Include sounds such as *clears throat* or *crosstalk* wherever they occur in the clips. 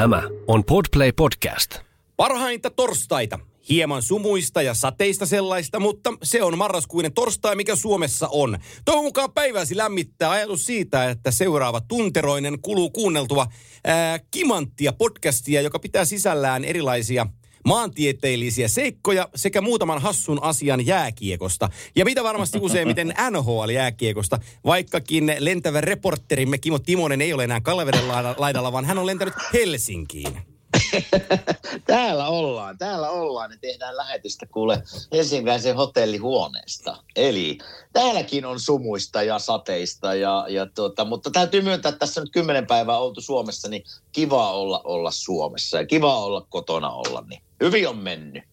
Tämä on Podplay Podcast. Parhainta torstaita. Hieman sumuista ja sateista sellaista, mutta se on marraskuinen torstai, mikä Suomessa on. Toivon mukaan päiväsi lämmittää ajatus siitä, että seuraava tunteroinen kuluu kuunneltua ää, Kimanttia podcastia, joka pitää sisällään erilaisia maantieteellisiä seikkoja sekä muutaman hassun asian jääkiekosta. Ja mitä varmasti useimmiten *laughs* NHL-jääkiekosta, vaikkakin lentävä reporterimme Kimo Timonen ei ole enää Kaleveden laidalla, vaan hän on lentänyt Helsinkiin. *laughs* täällä ollaan, täällä ollaan ja tehdään lähetystä kuule Helsinkiläisen hotellihuoneesta. Eli täälläkin on sumuista ja sateista, ja, ja tuota, mutta täytyy myöntää, että tässä nyt kymmenen päivää oltu Suomessa, niin kiva olla olla Suomessa ja kiva olla kotona olla, niin hyvin on mennyt.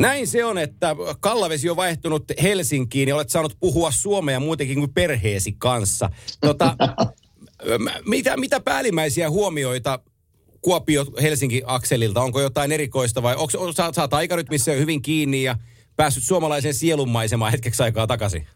Näin se on, että Kallavesi on vaihtunut Helsinkiin ja olet saanut puhua suomea muutenkin kuin perheesi kanssa. Tota, *laughs* mitä, mitä päällimmäisiä huomioita Kuopio-Helsinki-akselilta? Onko jotain erikoista vai onko, sä, sä missä hyvin kiinni ja päässyt suomalaisen sielunmaisemaan hetkeksi aikaa takaisin?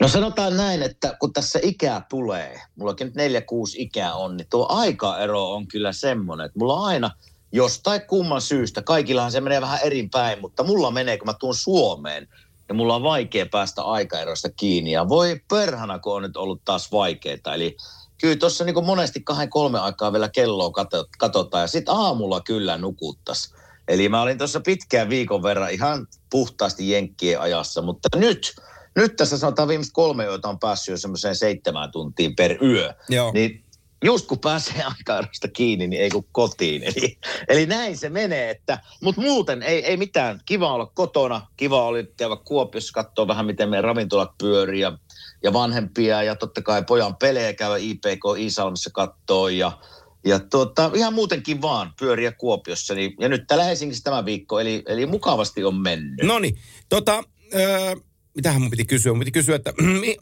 No sanotaan näin, että kun tässä ikää tulee, mullakin nyt neljä, kuusi ikää on, niin tuo aikaero on kyllä semmoinen, että mulla aina jostain kumman syystä, kaikillahan se menee vähän eri päin, mutta mulla menee, kun mä tuun Suomeen, ja mulla on vaikea päästä aikaerosta kiinni. Ja voi perhana, kun on nyt ollut taas vaikeaa. Eli kyllä tuossa niin monesti kahden kolme aikaa vielä kelloa katsotaan ja sitten aamulla kyllä nukuttas. Eli mä olin tuossa pitkään viikon verran ihan puhtaasti jenkkien ajassa, mutta nyt, nyt tässä sanotaan viimeiset kolme joita on päässyt jo semmoiseen seitsemään tuntiin per yö. Joo. Niin just kun pääsee aikaerosta kiinni, niin ei kun kotiin. Eli, eli näin se menee, että, mutta muuten ei, ei mitään. Kiva olla kotona, kiva oli käydä Kuopiossa, katsoa vähän miten meidän ravintolat pyörii ja ja vanhempia ja totta kai pojan pelejä käydä IPK Iisalmissa kattoo ja, ja tuota, ihan muutenkin vaan pyöriä Kuopiossa. Niin, ja nyt täällä Helsingissä tämä viikko, eli, eli mukavasti on mennyt. No niin, tota, öö, mitähän mun piti kysyä? Mun piti kysyä, että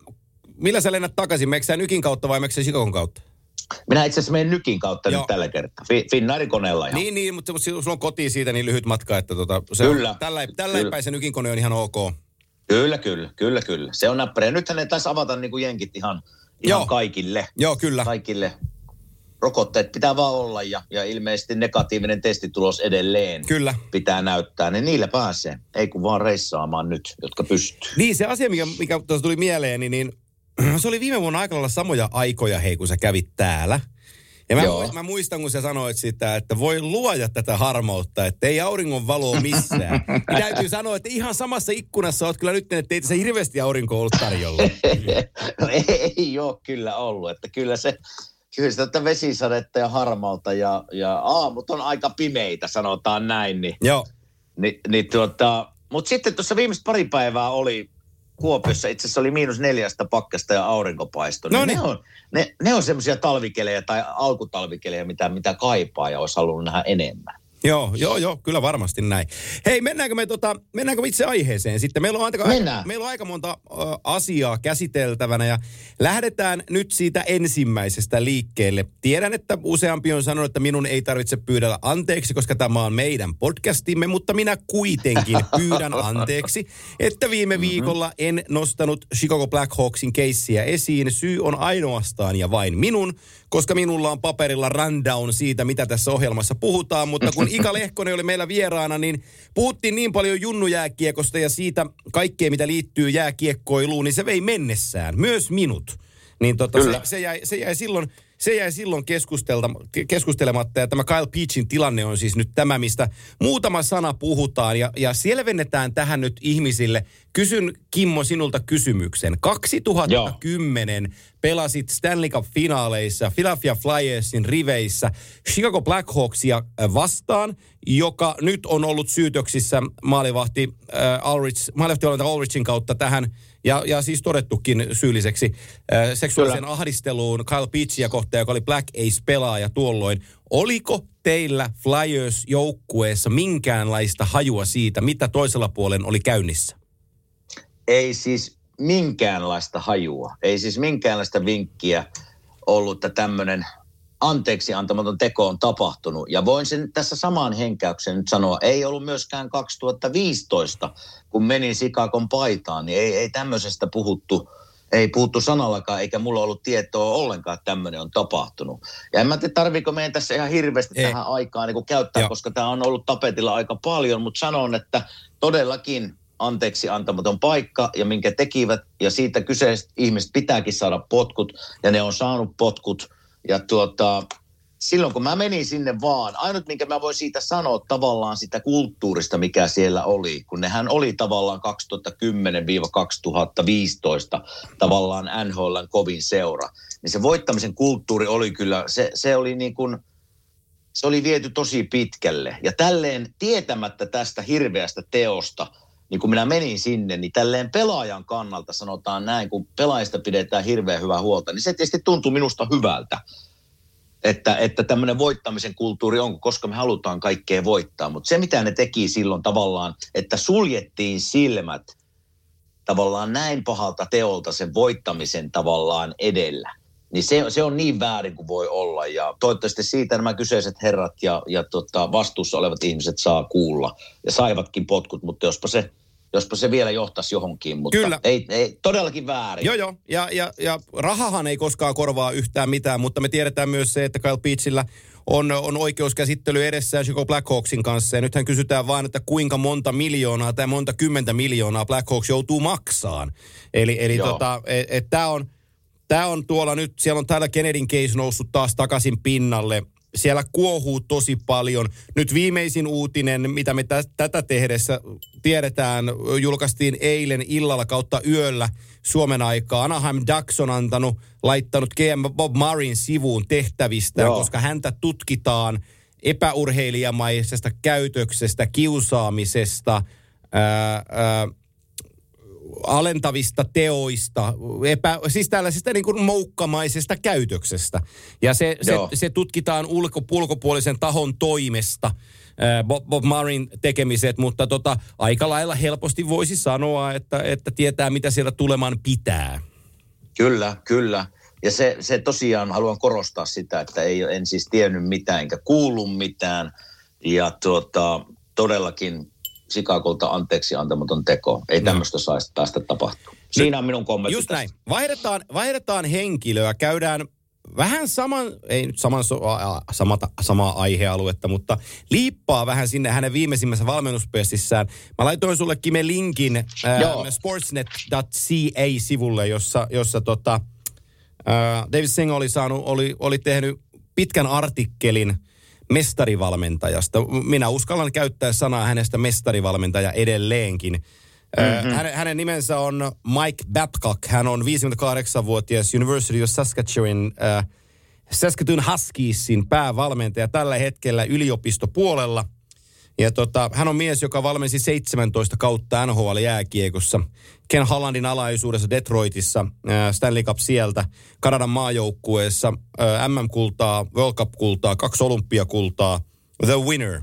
*clears throat* millä sä lennät takaisin? Meksä Nykin kautta vai meksä Chicagon kautta? Minä itse asiassa menen Nykin kautta Joo. nyt tällä kertaa. Finnairin koneella ihan. Niin, niin, mutta sulla on koti siitä niin lyhyt matka, että tota, se kyllä. On, tällä, tällä kyllä. se Nykin kone on ihan ok. Kyllä, kyllä, kyllä, kyllä. Se on näppärä. Nythän ne taisi avata niin kuin jenkit ihan, ihan Joo. kaikille. Joo, kyllä. Kaikille. Rokotteet pitää vaan olla ja, ja ilmeisesti negatiivinen testitulos edelleen kyllä. pitää näyttää. Niin niillä pääsee. Ei kun vaan reissaamaan nyt, jotka pystyy. Niin, se asia, mikä, mikä tuossa tuli mieleen, niin, niin se oli viime vuonna aika samoja aikoja, hei, kun sä kävit täällä. Ja mä, Joo. mä muistan, kun sä sanoit sitä, että voi luoja tätä harmautta, että ei auringon valoa missään. ja täytyy sanoa, että ihan samassa ikkunassa oot kyllä nyt, että ei se hirveästi aurinko ollut tarjolla. *laughs* no ei, ei ole kyllä ollut, että kyllä se, kyllä sitä vesisadetta ja harmalta ja, ja aamut on aika pimeitä, sanotaan näin. Niin, Joo. Ni, niin tuota, mutta sitten tuossa viimeiset pari päivää oli, Kuopiossa itse asiassa oli miinus neljästä pakkasta ja aurinkopaisto. Niin no niin. Ne on, ne, ne on semmoisia talvikelejä tai alkutalvikelejä, mitä, mitä kaipaa ja olisi halunnut nähdä enemmän. Joo, joo, joo, kyllä varmasti näin. Hei, mennäänkö me tota, mennäänkö me itse aiheeseen sitten? Meillä on, aika, meillä on aika monta uh, asiaa käsiteltävänä ja lähdetään nyt siitä ensimmäisestä liikkeelle. Tiedän, että useampi on sanonut, että minun ei tarvitse pyydellä anteeksi, koska tämä on meidän podcastimme, mutta minä kuitenkin *laughs* pyydän anteeksi, että viime mm-hmm. viikolla en nostanut Chicago Blackhawksin keissiä esiin. Syy on ainoastaan ja vain minun, koska minulla on paperilla rundown siitä, mitä tässä ohjelmassa puhutaan, mutta kun Ika *laughs* Lehkonen oli meillä vieraana, niin puhuttiin niin paljon junnujääkiekosta ja siitä kaikkea, mitä liittyy jääkiekkoiluun, niin se vei mennessään, myös minut. Niin tota, se, se, jäi, se jäi silloin se jäi silloin keskustelematta. Ja tämä Kyle Peachin tilanne on siis nyt tämä, mistä muutama sana puhutaan. Ja, ja selvennetään tähän nyt ihmisille. Kysyn Kimmo sinulta kysymyksen. 2010 Joo. pelasit Stanley Cup-finaaleissa Philadelphia Flyersin riveissä Chicago Blackhawksia vastaan, joka nyt on ollut syytöksissä maalivahti äh, Ulrich, maalivahti Ulrichin kautta tähän ja, ja siis todettukin syylliseksi äh, seksuaaliseen Kyllä. ahdisteluun Kyle Pitchia kohtaan, joka oli Black Ace-pelaaja tuolloin. Oliko teillä Flyers-joukkueessa minkäänlaista hajua siitä, mitä toisella puolen oli käynnissä? Ei siis minkäänlaista hajua. Ei siis minkäänlaista vinkkiä ollut, että tämmöinen anteeksi antamaton teko on tapahtunut. Ja voin sen tässä samaan henkäyksen nyt sanoa, ei ollut myöskään 2015, kun menin Sikakon paitaan, niin ei, ei tämmöisestä puhuttu, ei puhuttu sanallakaan, eikä mulla ollut tietoa ollenkaan, että tämmöinen on tapahtunut. Ja en mä tiedä, tarviiko meidän tässä ihan hirveästi ei. tähän aikaan niin käyttää, Joo. koska tämä on ollut tapetilla aika paljon, mutta sanon, että todellakin anteeksi antamaton paikka ja minkä tekivät, ja siitä kyseiset ihmiset pitääkin saada potkut, ja ne on saanut potkut, ja tuota, silloin kun mä menin sinne vaan, ainut minkä mä voin siitä sanoa tavallaan sitä kulttuurista, mikä siellä oli, kun nehän oli tavallaan 2010-2015 tavallaan NHLn kovin seura, niin se voittamisen kulttuuri oli kyllä, se, se oli niin kuin, se oli viety tosi pitkälle. Ja tälleen tietämättä tästä hirveästä teosta, niin kun minä menin sinne, niin tälleen pelaajan kannalta sanotaan näin, kun pelaajista pidetään hirveän hyvää huolta, niin se tietysti tuntuu minusta hyvältä. Että, että tämmöinen voittamisen kulttuuri on, koska me halutaan kaikkea voittaa. Mutta se, mitä ne teki silloin tavallaan, että suljettiin silmät tavallaan näin pahalta teolta sen voittamisen tavallaan edellä. Niin se, se on niin väärin kuin voi olla. Ja toivottavasti siitä nämä kyseiset herrat ja, ja tota, vastuussa olevat ihmiset saa kuulla. Ja saivatkin potkut, mutta jospa se, jospa se vielä johtaisi johonkin. Mutta Kyllä. Ei, ei, todellakin väärin. Joo, joo. Ja, ja, ja rahahan ei koskaan korvaa yhtään mitään, mutta me tiedetään myös se, että Kyle Beachillä on, on oikeuskäsittely edessään Chicago Blackhawksin kanssa. Ja nythän kysytään vain, että kuinka monta miljoonaa tai monta kymmentä miljoonaa Blackhawks joutuu maksaan. Eli, eli tota, et, et tämä on Tämä on tuolla nyt, siellä on täällä Kennedyn case noussut taas takaisin pinnalle. Siellä kuohuu tosi paljon. Nyt viimeisin uutinen, mitä me tä- tätä tehdessä tiedetään, julkaistiin eilen illalla kautta yöllä Suomen aikaa. Anaheim Ducks on antanut, laittanut GM Bob Marin sivuun tehtävistä, Joo. koska häntä tutkitaan epäurheilijamaisesta käytöksestä, kiusaamisesta, ää, ää, alentavista teoista, epä, siis tällaisesta niin kuin moukkamaisesta käytöksestä. Ja se, se, se tutkitaan ulko, ulkopuolisen tahon toimesta. Bob, Bob Marin tekemiset, mutta tota, aika lailla helposti voisi sanoa, että, että tietää mitä siellä tuleman pitää. Kyllä, kyllä. Ja se, se tosiaan, haluan korostaa sitä, että ei, en siis tiennyt mitään enkä kuullut mitään. Ja tuota, todellakin Sikagolta anteeksi antamaton teko. Ei no. tämmöistä saisi päästä tapahtua. Siinä on minun kommentti Just näin. Vaihdetaan, vaihdetaan henkilöä. Käydään vähän saman, ei nyt saman, samata, samaa aihealuetta, mutta liippaa vähän sinne hänen viimeisimmässä valmennuspestissään. Mä laitoin sulle Kime linkin äh, sportsnet.ca-sivulle, jossa, jossa tota, äh, David Singh oli, saanut, oli, oli tehnyt pitkän artikkelin mestarivalmentajasta. Minä uskallan käyttää sanaa hänestä mestarivalmentaja edelleenkin. Mm-hmm. Hänen, hänen nimensä on Mike Babcock. Hän on 58-vuotias University of Saskatchewan äh, Saskatoon Huskiesin päävalmentaja tällä hetkellä yliopistopuolella – ja tota, hän on mies, joka valmensi 17 kautta NHL-jääkiekossa. Ken Hallandin alaisuudessa Detroitissa, äh, Stanley Cup sieltä, Kanadan maajoukkueessa, äh, MM-kultaa, World Cup-kultaa, kaksi olympiakultaa, the winner, äh,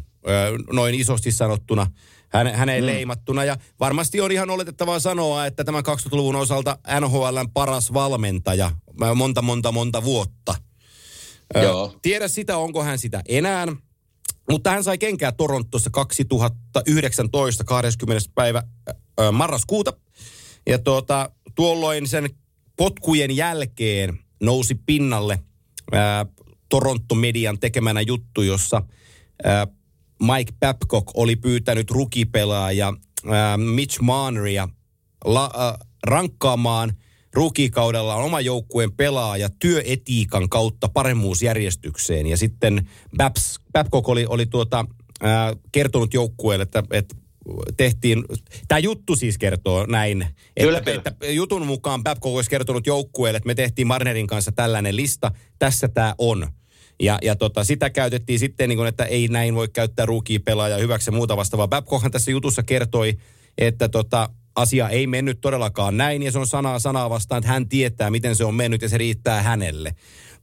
noin isosti sanottuna häne, häneen mm. leimattuna. Ja varmasti on ihan oletettavaa sanoa, että tämän 2000-luvun osalta NHLn paras valmentaja monta, monta, monta vuotta. Joo. Tiedä sitä, onko hän sitä enää. Mutta hän sai kenkää Torontossa 2019 20. päivä marraskuuta. Ja tuota, tuolloin sen potkujen jälkeen nousi pinnalle ää, Toronto-median tekemänä juttu, jossa ää, Mike Babcock oli pyytänyt rukipelaaja ää, Mitch Marneria la, ää, rankkaamaan rukikaudella oma joukkueen pelaaja työetiikan kautta paremmuusjärjestykseen. Ja sitten Babs, Babcock oli, oli tuota, ää, kertonut joukkueelle, että, että tehtiin, tämä juttu siis kertoo näin, että, kyllä, kyllä. että jutun mukaan Babcock olisi kertonut joukkueelle, että me tehtiin Marnerin kanssa tällainen lista, tässä tämä on. Ja, ja tota, sitä käytettiin sitten, niin kuin, että ei näin voi käyttää ruukia-pelaajaa hyväksi ja muuta vastaavaa. Babcockhan tässä jutussa kertoi, että tota, asia ei mennyt todellakaan näin ja se on sanaa sanaa vastaan, että hän tietää, miten se on mennyt ja se riittää hänelle.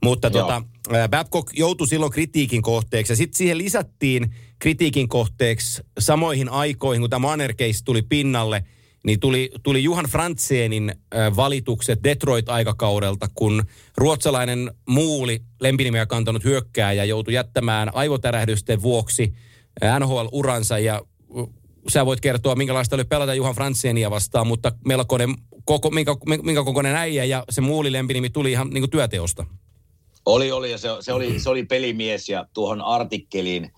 Mutta tota, Babcock joutui silloin kritiikin kohteeksi ja sitten siihen lisättiin kritiikin kohteeksi samoihin aikoihin, kun tämä Manner tuli pinnalle, niin tuli, tuli Juhan Frantseenin valitukset Detroit-aikakaudelta, kun ruotsalainen muuli, lempinimiä kantanut hyökkääjä, joutui jättämään aivotärähdysten vuoksi NHL-uransa ja sä voit kertoa, minkälaista oli pelata Juhan Fransseenia vastaan, mutta melkoinen, koko, minkä, minkä kokoinen äijä ja se muuli lempinimi tuli ihan niin kuin työteosta. Oli, oli ja se, se, oli, se oli pelimies ja tuohon artikkeliin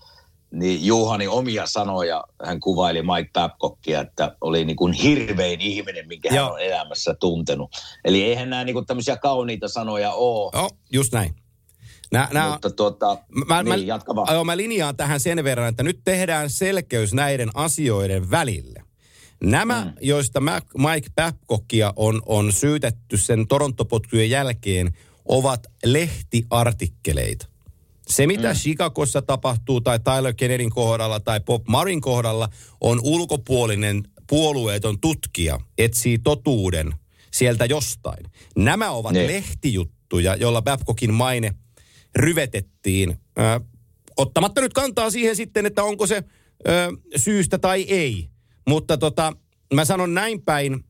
niin Juhani omia sanoja, hän kuvaili Mike Babcockia, että oli niin kuin hirvein ihminen, minkä Joo. hän on elämässä tuntenut. Eli eihän nämä niin kuin tämmöisiä kauniita sanoja ole. Joo, just näin. Nää, nää, Mutta tuota, mä, niin, jatka vaan. Joo, mä linjaan tähän sen verran, että nyt tehdään selkeys näiden asioiden välille. Nämä, mm. joista Mike Babcockia on, on syytetty sen Torontopotkujen jälkeen, ovat lehtiartikkeleita. Se, mitä mm. Chicagossa tapahtuu tai Tyler Kennedyn kohdalla tai Bob Marin kohdalla, on ulkopuolinen puolueeton tutkija etsii totuuden sieltä jostain. Nämä ovat ne. lehtijuttuja, joilla Babcockin maine ryvetettiin. Ö, ottamatta nyt kantaa siihen sitten, että onko se ö, syystä tai ei. Mutta tota, mä sanon näin päin,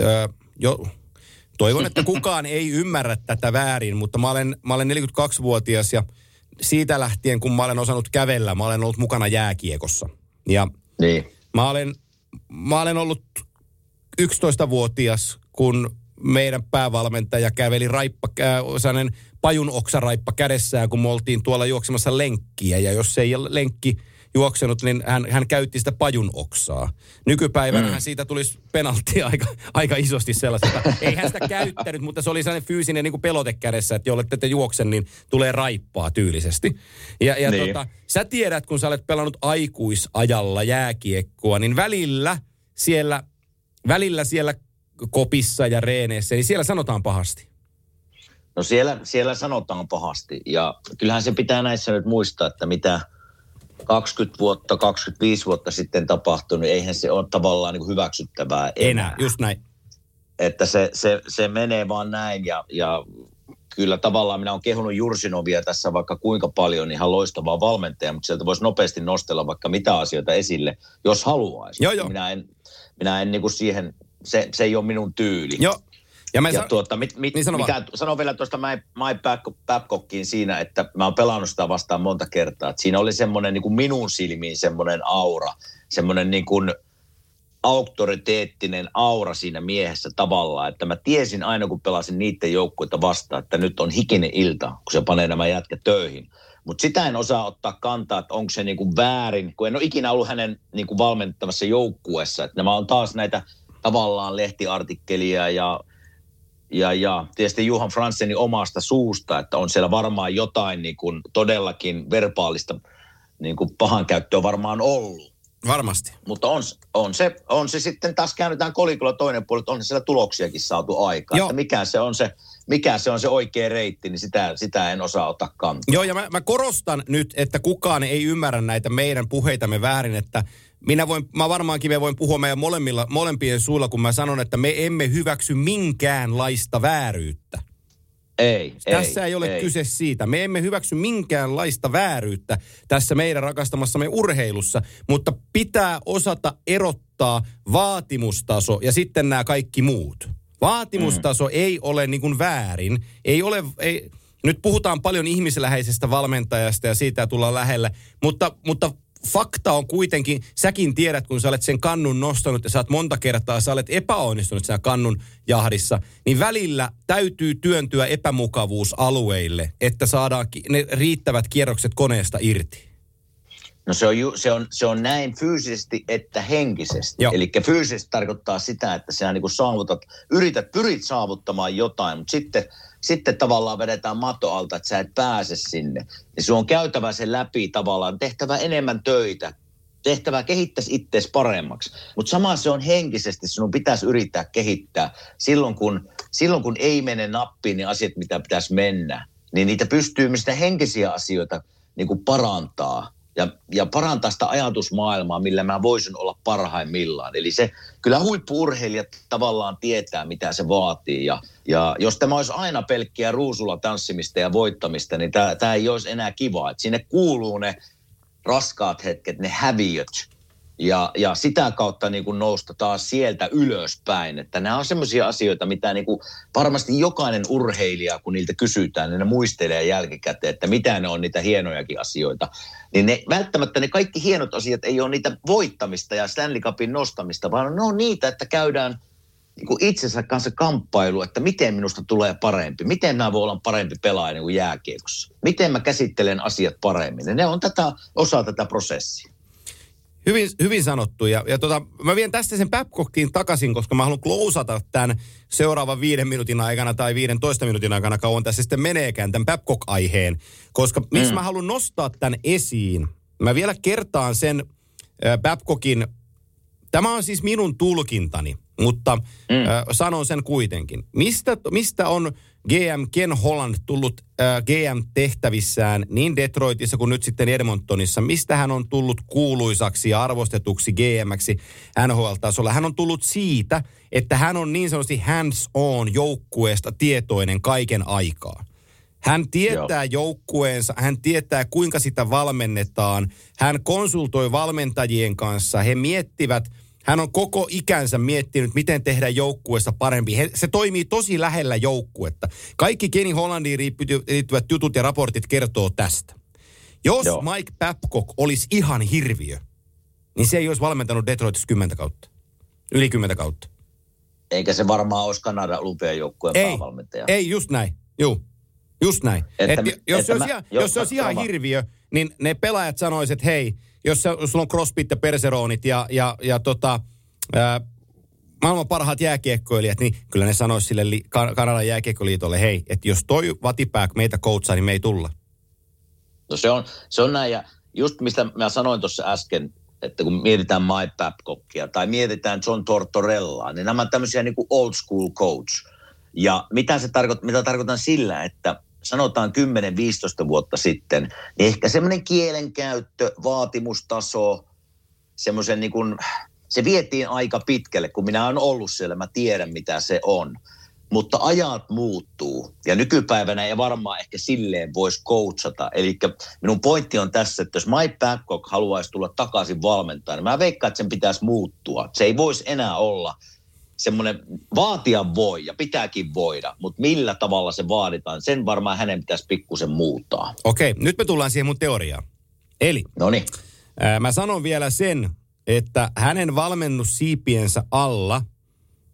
ö, jo, Toivon, että kukaan *laughs* ei ymmärrä tätä väärin, mutta mä olen, mä olen 42-vuotias ja siitä lähtien, kun mä olen osannut kävellä, mä olen ollut mukana jääkiekossa. Ja niin. mä, olen, mä olen ollut 11-vuotias, kun meidän päävalmentaja käveli raippa, äh, pajun oksaraippa kädessään, kun me oltiin tuolla juoksemassa lenkkiä. Ja jos ei lenkki juoksenut, niin hän, hän käytti sitä pajun oksaa. Nykypäivänä mm. siitä tulisi penalti *laughs* aika, aika isosti sellaista. Ei hän sitä käyttänyt, mutta se oli sellainen fyysinen niin kuin pelote kädessä, että jolle te juoksen, niin tulee raippaa tyylisesti. Ja, ja niin. tota, sä tiedät, kun sä olet pelannut aikuisajalla jääkiekkoa, niin välillä siellä, välillä siellä kopissa ja reeneissä, niin siellä sanotaan pahasti. No siellä, siellä sanotaan pahasti ja kyllähän se pitää näissä nyt muistaa, että mitä – 20 vuotta, 25 vuotta sitten tapahtunut, niin eihän se ole tavallaan niin hyväksyttävää enää. enää. just näin. Että se, se, se menee vaan näin ja, ja kyllä tavallaan minä olen kehunut Jursinovia tässä vaikka kuinka paljon, ihan loistavaa valmentaja, mutta sieltä voisi nopeasti nostella vaikka mitä asioita esille, jos haluaisi. Joo, joo. Minä en, minä en niin kuin siihen, se, se ei ole minun tyyli. Joo, ja, ja sa- tuota, mit, mit, niin sano mikä, sano vielä tuosta My Babcockiin siinä, että mä oon pelannut sitä vastaan monta kertaa. Että siinä oli semmoinen niin kuin minun silmiin semmoinen aura, semmoinen niin kuin auktoriteettinen aura siinä miehessä tavallaan, että mä tiesin aina kun pelasin niiden joukkueita vastaan, että nyt on hikinen ilta, kun se panee nämä jätkä töihin. Mutta sitä en osaa ottaa kantaa, että onko se niinku väärin, kun en ole ikinä ollut hänen niinku valmentavassa joukkueessa. Että nämä on taas näitä tavallaan lehtiartikkelia ja ja, ja tietysti Juhan Fransenin omasta suusta, että on siellä varmaan jotain niin kuin todellakin verbaalista niin kuin pahankäyttöä varmaan ollut. Varmasti. Mutta on, on, se, on se sitten, taas käännetään kolikolla toinen puoli, että on siellä tuloksiakin saatu aikaan. Että mikä se on se, mikä se on se oikea reitti, niin sitä, sitä en osaa ottaa kantaa. Joo, ja mä, mä korostan nyt, että kukaan ei ymmärrä näitä meidän puheitamme väärin, että minä voin, mä varmaankin me voin puhua meidän molemmilla, molempien suulla, kun mä sanon, että me emme hyväksy minkäänlaista vääryyttä. Ei, Tässä ei, ei ole ei. kyse siitä. Me emme hyväksy minkäänlaista vääryyttä tässä meidän rakastamassamme urheilussa, mutta pitää osata erottaa vaatimustaso ja sitten nämä kaikki muut. Vaatimustaso mm. ei ole niin kuin väärin. Ei ole, ei, nyt puhutaan paljon ihmisläheisestä valmentajasta ja siitä tullaan lähellä, mutta, mutta fakta on kuitenkin, säkin tiedät, kun sä olet sen kannun nostanut ja sä oot monta kertaa, sä olet epäonnistunut sen kannun jahdissa, niin välillä täytyy työntyä epämukavuusalueille, että saadaan ne riittävät kierrokset koneesta irti. No se on, ju, se, on, se on näin fyysisesti että henkisesti. Eli fyysisesti tarkoittaa sitä, että sä niin saavutat, yrität, pyrit saavuttamaan jotain, mutta sitten – sitten tavallaan vedetään mato alta, että sä et pääse sinne. Ja sun on käytävä sen läpi tavallaan, tehtävä enemmän töitä tehtävä kehittäisi itseäsi paremmaksi. Mutta sama se on henkisesti, sinun pitäisi yrittää kehittää. Silloin kun, silloin kun ei mene nappiin, niin asiat, mitä pitäisi mennä, niin niitä pystyy myös henkisiä asioita niin kuin parantaa ja, ja parantaa sitä ajatusmaailmaa, millä mä voisin olla parhaimmillaan. Eli se, kyllä huippuurheilijat tavallaan tietää, mitä se vaatii. Ja, ja jos tämä olisi aina pelkkiä ruusulla tanssimista ja voittamista, niin tämä ei olisi enää kiva. Et sinne kuuluu ne raskaat hetket, ne häviöt – ja, ja sitä kautta niin kuin nousta taas sieltä ylöspäin. Että nämä on sellaisia asioita, mitä niin kuin varmasti jokainen urheilija, kun niiltä kysytään, niin ne muistelee jälkikäteen, että mitä ne on niitä hienojakin asioita. Niin ne, välttämättä ne kaikki hienot asiat ei ole niitä voittamista ja Stanley Cupin nostamista, vaan ne on niitä, että käydään niin kuin itsensä kanssa kamppailu, että miten minusta tulee parempi, miten mä voin olla parempi pelaaja niin kuin jääkiekossa, miten mä käsittelen asiat paremmin. Ja ne on tätä, osa tätä prosessia. Hyvin, hyvin sanottu. Ja, ja tota, mä vien tästä sen Babcockiin takaisin, koska mä haluan klousata tämän seuraavan viiden minuutin aikana tai viiden toista minuutin aikana, kauan tässä sitten meneekään tämän Babcock-aiheen. Koska missä mm. mä haluan nostaa tämän esiin, mä vielä kertaan sen äh, Babcockin, tämä on siis minun tulkintani, mutta mm. äh, sanon sen kuitenkin. Mistä, mistä on GM Ken Holland tullut äh, GM-tehtävissään niin Detroitissa kuin nyt sitten Edmontonissa. Mistä hän on tullut kuuluisaksi ja arvostetuksi GMksi NHL-tasolla? Hän on tullut siitä, että hän on niin sanotusti hands-on joukkueesta tietoinen kaiken aikaa. Hän tietää Joo. joukkueensa, hän tietää kuinka sitä valmennetaan. Hän konsultoi valmentajien kanssa, he miettivät – hän on koko ikänsä miettinyt, miten tehdä joukkueesta parempi. He, se toimii tosi lähellä joukkuetta. Kaikki Kenny Hollandiin liittyvät jutut ja raportit kertoo tästä. Jos Joo. Mike Babcock olisi ihan hirviö, niin se ei olisi valmentanut Detroitissa kymmentä kautta. Yli kymmentä kautta. Eikä se varmaan olisi Kanadan joukkueen ei, päävalmentaja. Ei, just näin. Juu, just näin. Että, Et, jos, että olisi, ihan, jos se olisi ihan hirviö, niin ne pelaajat sanoisivat, että hei, jos, sulla on crossfit ja perseroonit ja, ja, ja tota, ää, maailman parhaat jääkiekkoilijat, niin kyllä ne sanoisi sille li, Kanadan jääkiekkoliitolle, hei, että jos toi vatipää meitä koutsaa, niin me ei tulla. No se on, se on näin, ja just mistä mä sanoin tuossa äsken, että kun mietitään Mike Babcockia tai mietitään John Tortorellaa, niin nämä on tämmöisiä niin kuin old school coach. Ja mitä, se tarkoit, mitä tarkoitan sillä, että sanotaan 10-15 vuotta sitten, niin ehkä semmoinen kielenkäyttö, vaatimustaso, semmoisen niin kuin, se vietiin aika pitkälle, kun minä olen ollut siellä, mä tiedän mitä se on. Mutta ajat muuttuu ja nykypäivänä ei varmaan ehkä silleen voisi coachata. Eli minun pointti on tässä, että jos Mike Babcock haluaisi tulla takaisin valmentajana, niin mä veikkaan, että sen pitäisi muuttua. Se ei voisi enää olla – semmoinen vaatia voi ja pitääkin voida, mutta millä tavalla se vaaditaan, sen varmaan hänen pitäisi pikkusen muuttaa. Okei, nyt me tullaan siihen mun teoriaan. Eli Noniin. Ää, mä sanon vielä sen, että hänen valmennussiipiensä alla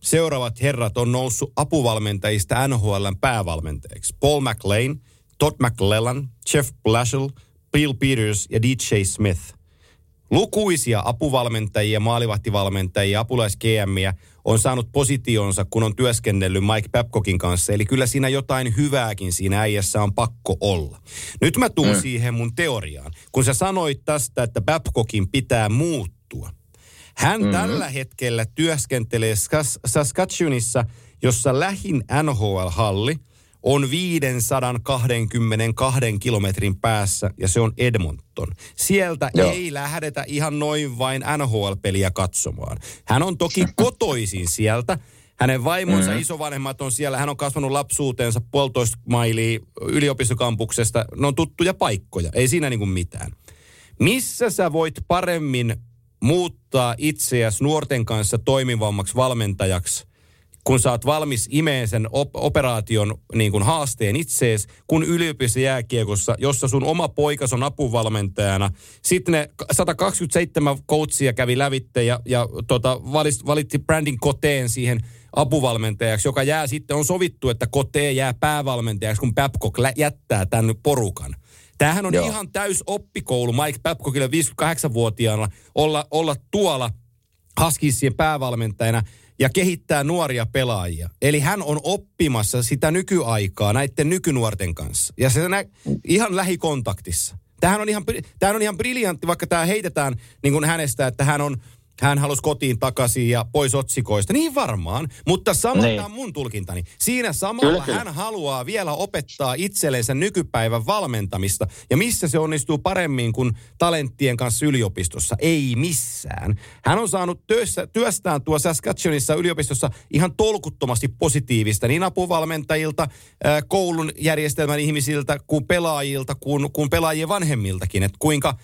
seuraavat herrat on noussut apuvalmentajista NHLn päävalmentajiksi. Paul McLean, Todd McLellan, Jeff Blashill, Bill Peters ja DJ Smith. Lukuisia apuvalmentajia, maalivahtivalmentajia, apulais on saanut positionsa, kun on työskennellyt Mike Babcockin kanssa. Eli kyllä siinä jotain hyvääkin siinä äijässä on pakko olla. Nyt mä tuun mm. siihen mun teoriaan. Kun sä sanoit tästä, että Babcockin pitää muuttua. Hän mm-hmm. tällä hetkellä työskentelee Saskatchewanissa, jossa lähin NHL-halli – on 522 kilometrin päässä ja se on Edmonton. Sieltä Joo. ei lähdetä ihan noin vain NHL-peliä katsomaan. Hän on toki *laughs* kotoisin sieltä. Hänen vaimonsa mm-hmm. isovanhemmat on siellä. Hän on kasvanut lapsuutensa puolitoista mailia yliopistokampuksesta. Ne on tuttuja paikkoja. Ei siinä niinku mitään. Missä sä voit paremmin muuttaa itseäsi nuorten kanssa toimivammaksi valmentajaksi – kun sä oot valmis imeen sen op- operaation niin kuin haasteen itsees, kun yliopistojääkiekossa, jossa sun oma poikas on apuvalmentajana. Sitten ne 127 coachia kävi lävitte ja, ja tota, valist, valitti Brandin Koteen siihen apuvalmentajaksi, joka jää sitten, on sovittu, että Kote jää päävalmentajaksi, kun Babcock lä- jättää tämän porukan. Tämähän on Joo. ihan täys oppikoulu Mike Babcockille 58-vuotiaana olla, olla tuolla Huskiesien päävalmentajana – ja kehittää nuoria pelaajia. Eli hän on oppimassa sitä nykyaikaa näiden nykynuorten kanssa. Ja se nä- ihan lähikontaktissa. Tämähän on ihan, tämähän on ihan briljantti, vaikka tämä heitetään niin kuin hänestä, että hän on hän halusi kotiin takaisin ja pois otsikoista. Niin varmaan, mutta sama niin. on mun tulkintani. Siinä samalla kyllä, kyllä. hän haluaa vielä opettaa itsellensä nykypäivän valmentamista. Ja missä se onnistuu paremmin kuin talenttien kanssa yliopistossa? Ei missään. Hän on saanut työssä, työstään tuossa Saskatchewanissa yliopistossa ihan tolkuttomasti positiivista niin apuvalmentajilta, koulun järjestelmän ihmisiltä, kuin pelaajilta, kuin, kuin pelaajien vanhemmiltakin. Että kuinka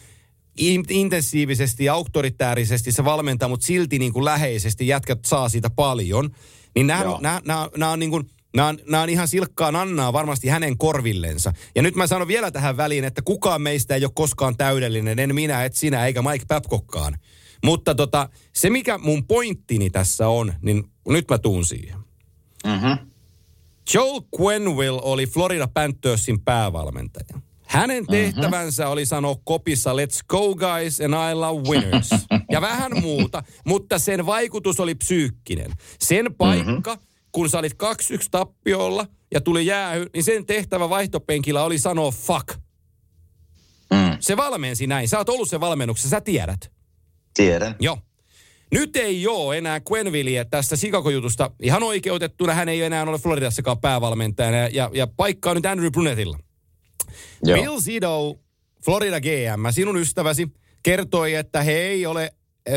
intensiivisesti ja auktoritäärisesti se valmentaa, mutta silti niin kuin läheisesti jätkät saa siitä paljon. Niin nämä, nämä, nämä, nämä on niin kuin, Nämä on, nämä on ihan silkkaa nannaa varmasti hänen korvillensa. Ja nyt mä sanon vielä tähän väliin, että kukaan meistä ei ole koskaan täydellinen. En minä, et sinä, eikä Mike Babcockkaan. Mutta tota, se mikä mun pointtini tässä on, niin nyt mä tuun siihen. Mm-hmm. Joel Quenville oli Florida Panthersin päävalmentaja. Hänen mhm. tehtävänsä oli sanoa kopissa let's go guys and I love winners. *laughs* ja vähän muuta, mutta sen vaikutus oli psyykkinen. Sen mhm. paikka, kun sä olit 2-1 tappiolla ja tuli jäähy, niin sen tehtävä vaihtopenkillä oli sanoa fuck. Mm. Se valmensi näin. Sä oot ollut se valmennuksessa, sä tiedät. Tiedän. Joo. Nyt ei ole enää Quenville tästä Chicago-jutusta ihan oikeutettuna. Hän ei enää ole Floridassakaan päävalmentajana ja, ja, ja paikka on nyt Andrew Brunettilla. Joo. Bill Zido, Florida GM, sinun ystäväsi, kertoi, että he ei ole,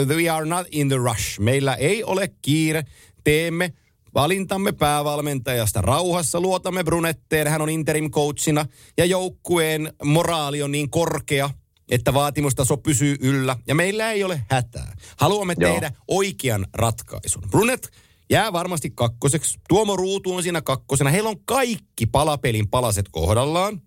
we are not in the rush. Meillä ei ole kiire. Teemme valintamme päävalmentajasta rauhassa. Luotamme Brunetteen, hän on interim coachina ja joukkueen moraali on niin korkea, että vaatimustaso pysyy yllä ja meillä ei ole hätää. Haluamme Joo. tehdä oikean ratkaisun. Brunet jää varmasti kakkoseksi. Tuomo Ruutu on siinä kakkosena. Heillä on kaikki palapelin palaset kohdallaan.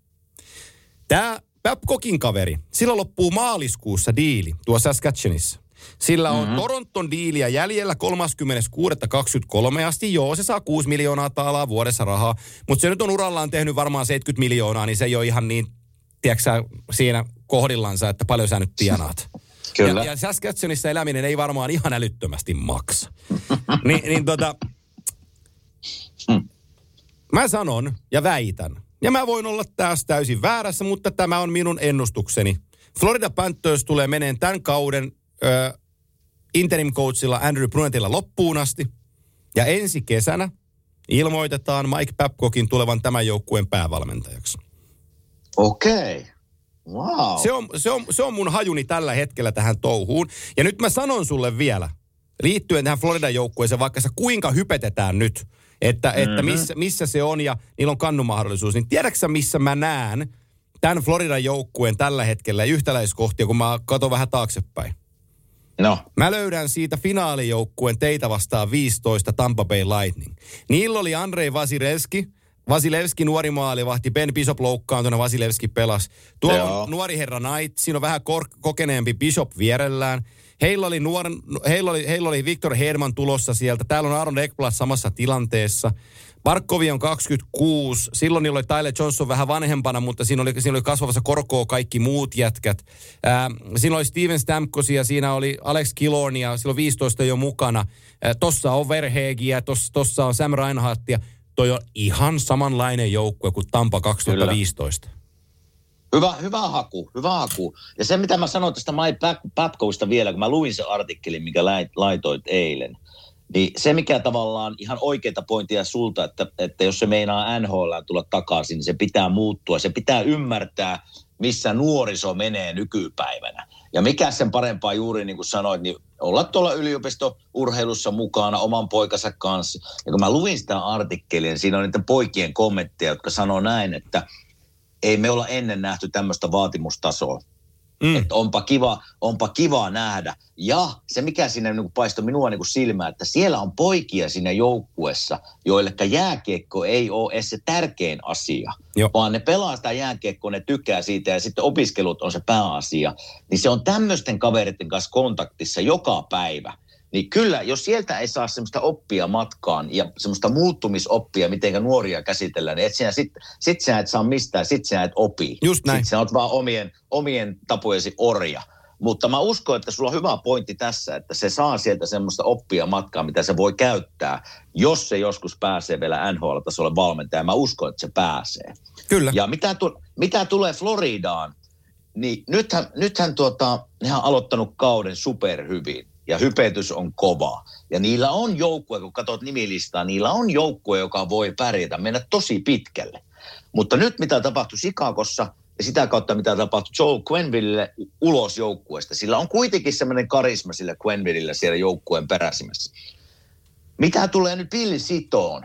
Tämä Babcockin kaveri, sillä loppuu maaliskuussa diili tuossa Saskatchewanissa. Sillä on mm-hmm. Toronton diiliä jäljellä 36.23 asti. Joo, se saa 6 miljoonaa taalaa vuodessa rahaa. Mutta se nyt on urallaan tehnyt varmaan 70 miljoonaa, niin se ei ole ihan niin, tiedätkö siinä kohdillansa, että paljon sä nyt tienaat. *laughs* Kyllä. Ja, ja Saskatchewanissa eläminen ei varmaan ihan älyttömästi maksa. Ni, niin tota, mm. mä sanon ja väitän, ja mä voin olla taas täysin väärässä, mutta tämä on minun ennustukseni. Florida Panthers tulee meneen tämän kauden ö, interim coachilla Andrew Brunettilla loppuun asti. Ja ensi kesänä ilmoitetaan Mike Babcockin tulevan tämän joukkueen päävalmentajaksi. Okei. Okay. Wow. Se on, se, on, se on mun hajuni tällä hetkellä tähän touhuun. Ja nyt mä sanon sulle vielä, liittyen tähän Floridan joukkueeseen, vaikka sä kuinka hypetetään nyt – että, mm-hmm. että missä, missä se on ja niillä on kannumahdollisuus. Niin tiedätkö missä mä näen tämän Floridan joukkueen tällä hetkellä yhtäläiskohtia, kun mä katson vähän taaksepäin? No. Mä löydän siitä finaalijoukkueen teitä vastaan 15 Tampa Bay Lightning. Niillä oli Andrei Vasilevski, Vasilevski nuori maalivahti, Ben Bishop loukkaantuna, Vasilevski pelas. Tuolla on nuori herra Knight, siinä on vähän kor- kokeneempi Bishop vierellään. Heillä oli, nuoren, heillä oli, heillä oli Viktor Herman tulossa sieltä. Täällä on Aaron Ekblad samassa tilanteessa. Barkovi on 26. Silloin niillä oli Tyler Johnson vähän vanhempana, mutta siinä oli, siinä oli kasvavassa korkoa kaikki muut jätkät. Ää, siinä oli Steven Stamkosia, siinä oli Alex Kilornia, silloin 15 jo mukana. Ää, tossa on Verhegiä, tossa, tossa on Sam Reinhardtia. Toi on ihan samanlainen joukkue kuin Tampa 2015. Kyllä. Hyvä, hyvä haku, hyvä haku. Ja se, mitä mä sanoin tästä Mike Babcockista vielä, kun mä luin sen artikkelin, mikä laitoit eilen, niin se, mikä tavallaan ihan oikeita pointtia sulta, että, että jos se meinaa NHL tulla takaisin, niin se pitää muuttua. Se pitää ymmärtää, missä nuoriso menee nykypäivänä. Ja mikä sen parempaa juuri niin kuin sanoit, niin olla tuolla yliopistourheilussa mukana oman poikansa kanssa. Ja kun mä luin sitä artikkelia, niin siinä on niiden poikien kommentteja, jotka sanoo näin, että – ei me olla ennen nähty tämmöistä vaatimustasoa. Mm. Että onpa kiva, onpa kiva nähdä. Ja se, mikä sinne niin paistoi minua niin silmään, että siellä on poikia siinä joukkuessa, joille jääkiekko ei ole edes se tärkein asia. Jo. Vaan ne pelaa sitä jääkiekkoa, ne tykkää siitä ja sitten opiskelut on se pääasia. Niin se on tämmöisten kavereiden kanssa kontaktissa joka päivä. Niin kyllä, jos sieltä ei saa semmoista oppia matkaan ja semmoista muuttumisoppia, miten nuoria käsitellään, niin et sinä sit, sit sinä et saa mistään, sit sinä et opi. Just näin. Sitten sinä olet vaan omien, omien tapojesi orja. Mutta mä uskon, että sulla on hyvä pointti tässä, että se saa sieltä semmoista oppia matkaa, mitä se voi käyttää, jos se joskus pääsee vielä NHL-tasolle valmentaja. Mä uskon, että se pääsee. Kyllä. Ja mitä, tu- mitä tulee Floridaan, niin nythän, nythän tuota, nehän on aloittanut kauden superhyvin ja hypetys on kova. Ja niillä on joukkue, kun katsot nimilistaa, niillä on joukkue, joka voi pärjätä, mennä tosi pitkälle. Mutta nyt mitä tapahtui Sikakossa ja sitä kautta mitä tapahtui Joe Quenville ulos joukkueesta, sillä on kuitenkin semmoinen karisma sillä Quenvillellä siellä joukkueen peräsimässä. Mitä tulee nyt Billy Sitoon,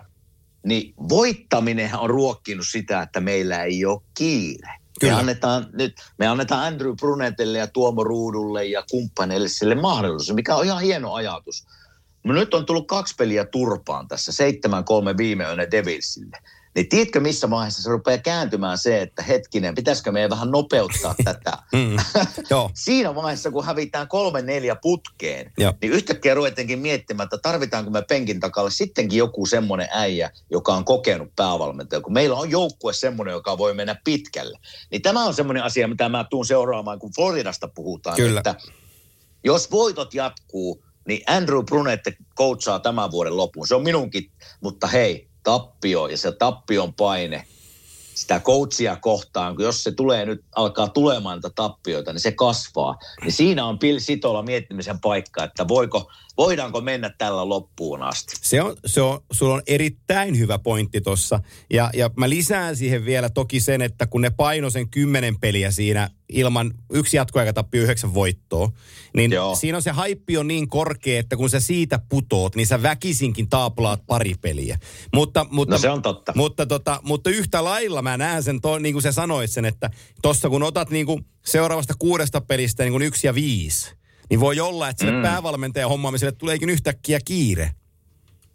niin voittaminen on ruokkinut sitä, että meillä ei ole kiire. Kyllä. Me annetaan, nyt, me annetaan Andrew Brunetelle ja Tuomo Ruudulle ja kumppaneille sille mahdollisuus, mikä on ihan hieno ajatus. Nyt on tullut kaksi peliä turpaan tässä, 7-3 viime yönä Devilsille. Niin tiedätkö, missä vaiheessa se rupeaa kääntymään se, että hetkinen, pitäisikö meidän vähän nopeuttaa *laughs* tätä? mm, joo. *laughs* Siinä vaiheessa, kun hävitään kolme neljä putkeen, joo. niin yhtäkkiä ruvetenkin miettimään, että tarvitaanko me penkin takalle sittenkin joku semmoinen äijä, joka on kokenut päävalmentaja. Kun meillä on joukkue semmoinen, joka voi mennä pitkälle. Niin tämä on semmoinen asia, mitä mä tuun seuraamaan, kun Floridasta puhutaan. Kyllä. Että jos voitot jatkuu, niin Andrew Brunette coachaa tämän vuoden loppuun. Se on minunkin, mutta hei, tappio ja se tappion paine sitä coachia kohtaan, kun jos se tulee nyt, alkaa tulemaan tappioita, niin se kasvaa. Niin siinä on Bill Sitola miettimisen paikka, että voiko, voidaanko mennä tällä loppuun asti. Se on, se on, sulla on erittäin hyvä pointti tuossa. Ja, ja mä lisään siihen vielä toki sen, että kun ne paino sen kymmenen peliä siinä ilman yksi jatkoaikatappio yhdeksän voittoa, niin Joo. siinä on se haippi on niin korkea, että kun sä siitä putoot, niin sä väkisinkin taaplaat pari peliä. Mutta, mutta, no se on totta. Mutta, tota, mutta yhtä lailla mä näen sen, to, niin kuin sä sanoit sen, että tossa kun otat niin kuin seuraavasta kuudesta pelistä niin kuin yksi ja viisi, niin voi olla, että sille mm. päävalmentajan hommaamiselle tuleekin yhtäkkiä kiire.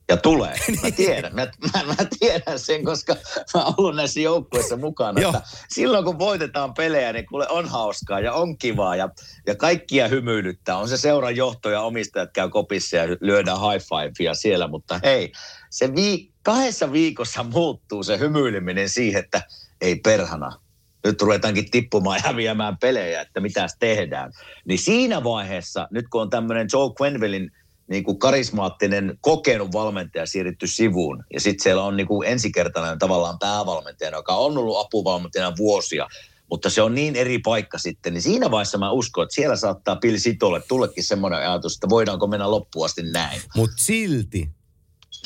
Ja tulee. *laughs* Mä tiedän. Mä, mä, mä tiedän sen, koska mä oon ollut näissä joukkueissa mukana. että silloin kun voitetaan pelejä, niin kuule on hauskaa ja on kivaa ja, ja kaikkia hymyilyttää. On se seuran johto ja omistajat käy kopissa ja lyödään high fivea siellä. Mutta hei, se vii, kahdessa viikossa muuttuu se hymyileminen siihen, että ei perhana, nyt ruvetaankin tippumaan ja häviämään pelejä, että mitä tehdään. Niin siinä vaiheessa, nyt kun on tämmöinen Joe Quenvillin niin kuin karismaattinen, kokenut valmentaja siirretty sivuun, ja sitten siellä on niin kuin ensikertainen tavallaan päävalmentaja, joka on ollut apuvalmentajana vuosia, mutta se on niin eri paikka sitten, niin siinä vaiheessa mä uskon, että siellä saattaa Pili Sitolle tullekin semmoinen ajatus, että voidaanko mennä loppuun asti näin. Mutta silti,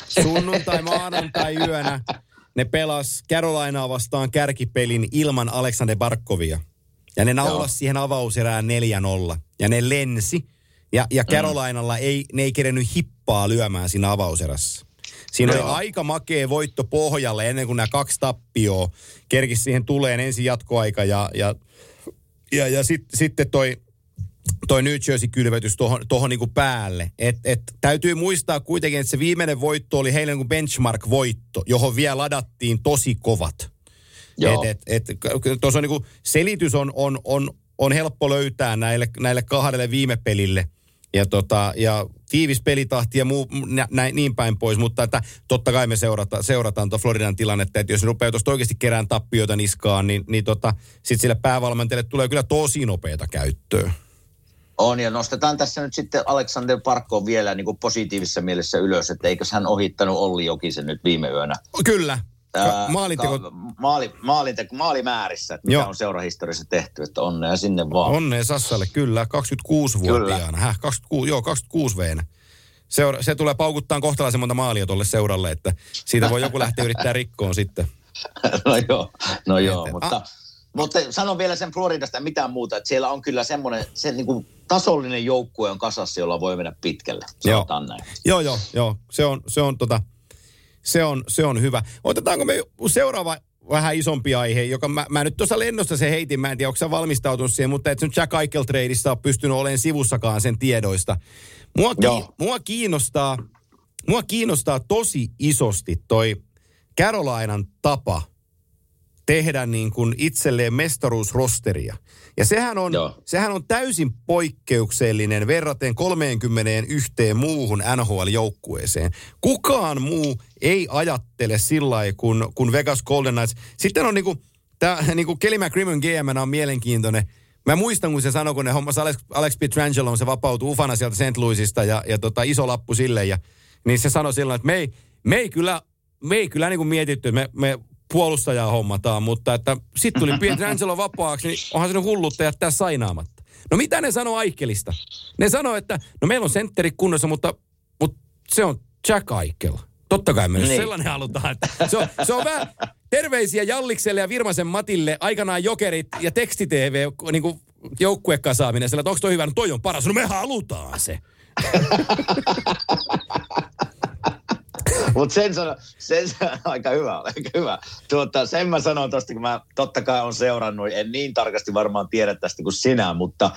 sunnuntai, maanantai yönä, ne pelas Carolinaa vastaan kärkipelin ilman Aleksander Barkovia. Ja ne naulas siihen avauserään 4-0. Ja ne lensi. Ja, ja mm. Carolinalla mm. ei, ne ei kerennyt hippaa lyömään siinä avauserässä. Siinä oli aika makea voitto pohjalle ennen kuin nämä kaksi tappioa kerkisi siihen tuleen ensin jatkoaika ja, ja, ja, ja sitten sit toi toi New Jersey-kylvetys tuohon tohon niinku päälle. Et, et, täytyy muistaa kuitenkin, että se viimeinen voitto oli heille niinku benchmark-voitto, johon vielä ladattiin tosi kovat. Joo. Et, et, et, on niinku, selitys on, on, on, on helppo löytää näille, näille kahdelle viime pelille. Ja, tota, ja tiivis pelitahti ja muu, nä, niin päin pois, mutta että totta kai me seurata, seurataan tuon Floridan tilannetta, että jos ne rupeaa tuosta oikeasti kerään tappioita niskaan, niin, niin tota, sitten sille päävalmentajalle tulee kyllä tosi nopeata käyttöä. On, ja nostetaan tässä nyt sitten Alexander Parkko vielä niin kuin positiivisessa mielessä ylös, että eikös hän ohittanut Olli Jokisen nyt viime yönä. Kyllä. maalinteko... Ka- maali, maalinteko, maalimäärissä, että mitä on seurahistoriassa tehty, että onnea sinne vaan. Onnea Sassalle, kyllä, 26-vuotiaana. Häh, 26, joo, 26 veenä. Seura, se tulee paukuttaan kohtalaisen monta maalia tuolle seuralle, että siitä voi joku lähteä yrittää rikkoon sitten. *laughs* no joo, no joo, mutta... Mutta sanon vielä sen Floridasta mitään muuta, että siellä on kyllä semmoinen, se niin kuin tasollinen joukkue on kasassa, jolla voi mennä pitkälle. Joo. näin. joo, joo, joo. Se on, se on, tota, se on, se on hyvä. Otetaanko me seuraava vähän isompi aihe, joka mä, mä nyt tuossa lennosta se heitin, mä en tiedä, onko sä valmistautunut siihen, mutta et nyt Jack Eichel tradeista ole pystynyt olemaan sivussakaan sen tiedoista. Mua, ki, mua, kiinnostaa, mua kiinnostaa tosi isosti toi Carolinan tapa – tehdä niin kuin itselleen mestaruusrosteria. Ja sehän on, sehän on täysin poikkeuksellinen verraten 31 muuhun NHL-joukkueeseen. Kukaan muu ei ajattele sillä lailla kuin, kuin Vegas Golden Knights. Sitten on niin kuin, tämä *laughs* niin kuin Kelly McCrimmon GM on mielenkiintoinen. Mä muistan, kun se sanoi, kun ne hommas Alex, Alex Pietrangelo, se vapautui ufana sieltä St. Louisista ja, ja tota, iso lappu sille. Ja, niin se sanoi silloin, että me ei, me ei kyllä, me ei kyllä niin kuin mietitty, me, me puolustajaa hommataan, mutta että sitten tuli *laughs* Pietrangelo vapaaksi, niin onhan se hullutta jättää sainaamatta. No mitä ne sanoo Aikelista? Ne sanoo, että no meillä on sentteri kunnossa, mutta, mutta se on Jack Aikel. Totta kai myös niin. sellainen halutaan. Että se, on, se on vähän terveisiä Jallikselle ja Virmasen Matille, aikanaan Jokerit ja tekstitv niin kuin joukkuekasaaminen. Sillä, että onko toi hyvä? No toi on paras. No me halutaan se. *laughs* Mutta sen sano, sen sano, *laughs* aika hyvä, aika hyvä. Tuota, sen mä sanon tosta, kun mä totta kai on seurannut, en niin tarkasti varmaan tiedä tästä kuin sinä, mutta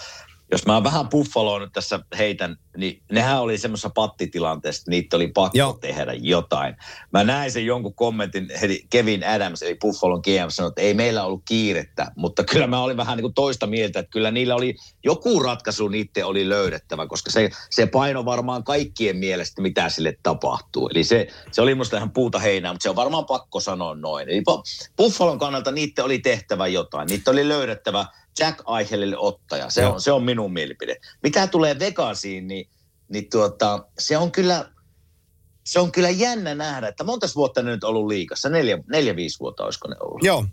jos mä vähän Buffaloa nyt tässä heitän, niin nehän oli semmoisessa pattitilanteessa, että niitä oli pakko Joo. tehdä jotain. Mä näin sen jonkun kommentin, eli Kevin Adams, eli Buffalon GM, sanoi, että ei meillä ollut kiirettä, mutta kyllä mä olin vähän niin kuin toista mieltä, että kyllä niillä oli joku ratkaisu niiden oli löydettävä, koska se, se paino varmaan kaikkien mielestä, mitä sille tapahtuu. Eli se, se oli musta ihan puuta heinää, mutta se on varmaan pakko sanoa noin. Eli Buffalon kannalta niiden oli tehtävä jotain, niitä oli löydettävä – Jack Eichelille ottaja. Se on, se on minun mielipide. Mitä tulee Vegasiin, niin, niin tuota, se on kyllä se on kyllä jännä nähdä, että monta vuotta ne nyt ollut liikassa? Neljä, neljä viisi vuotta olisiko ne ollut? Joo.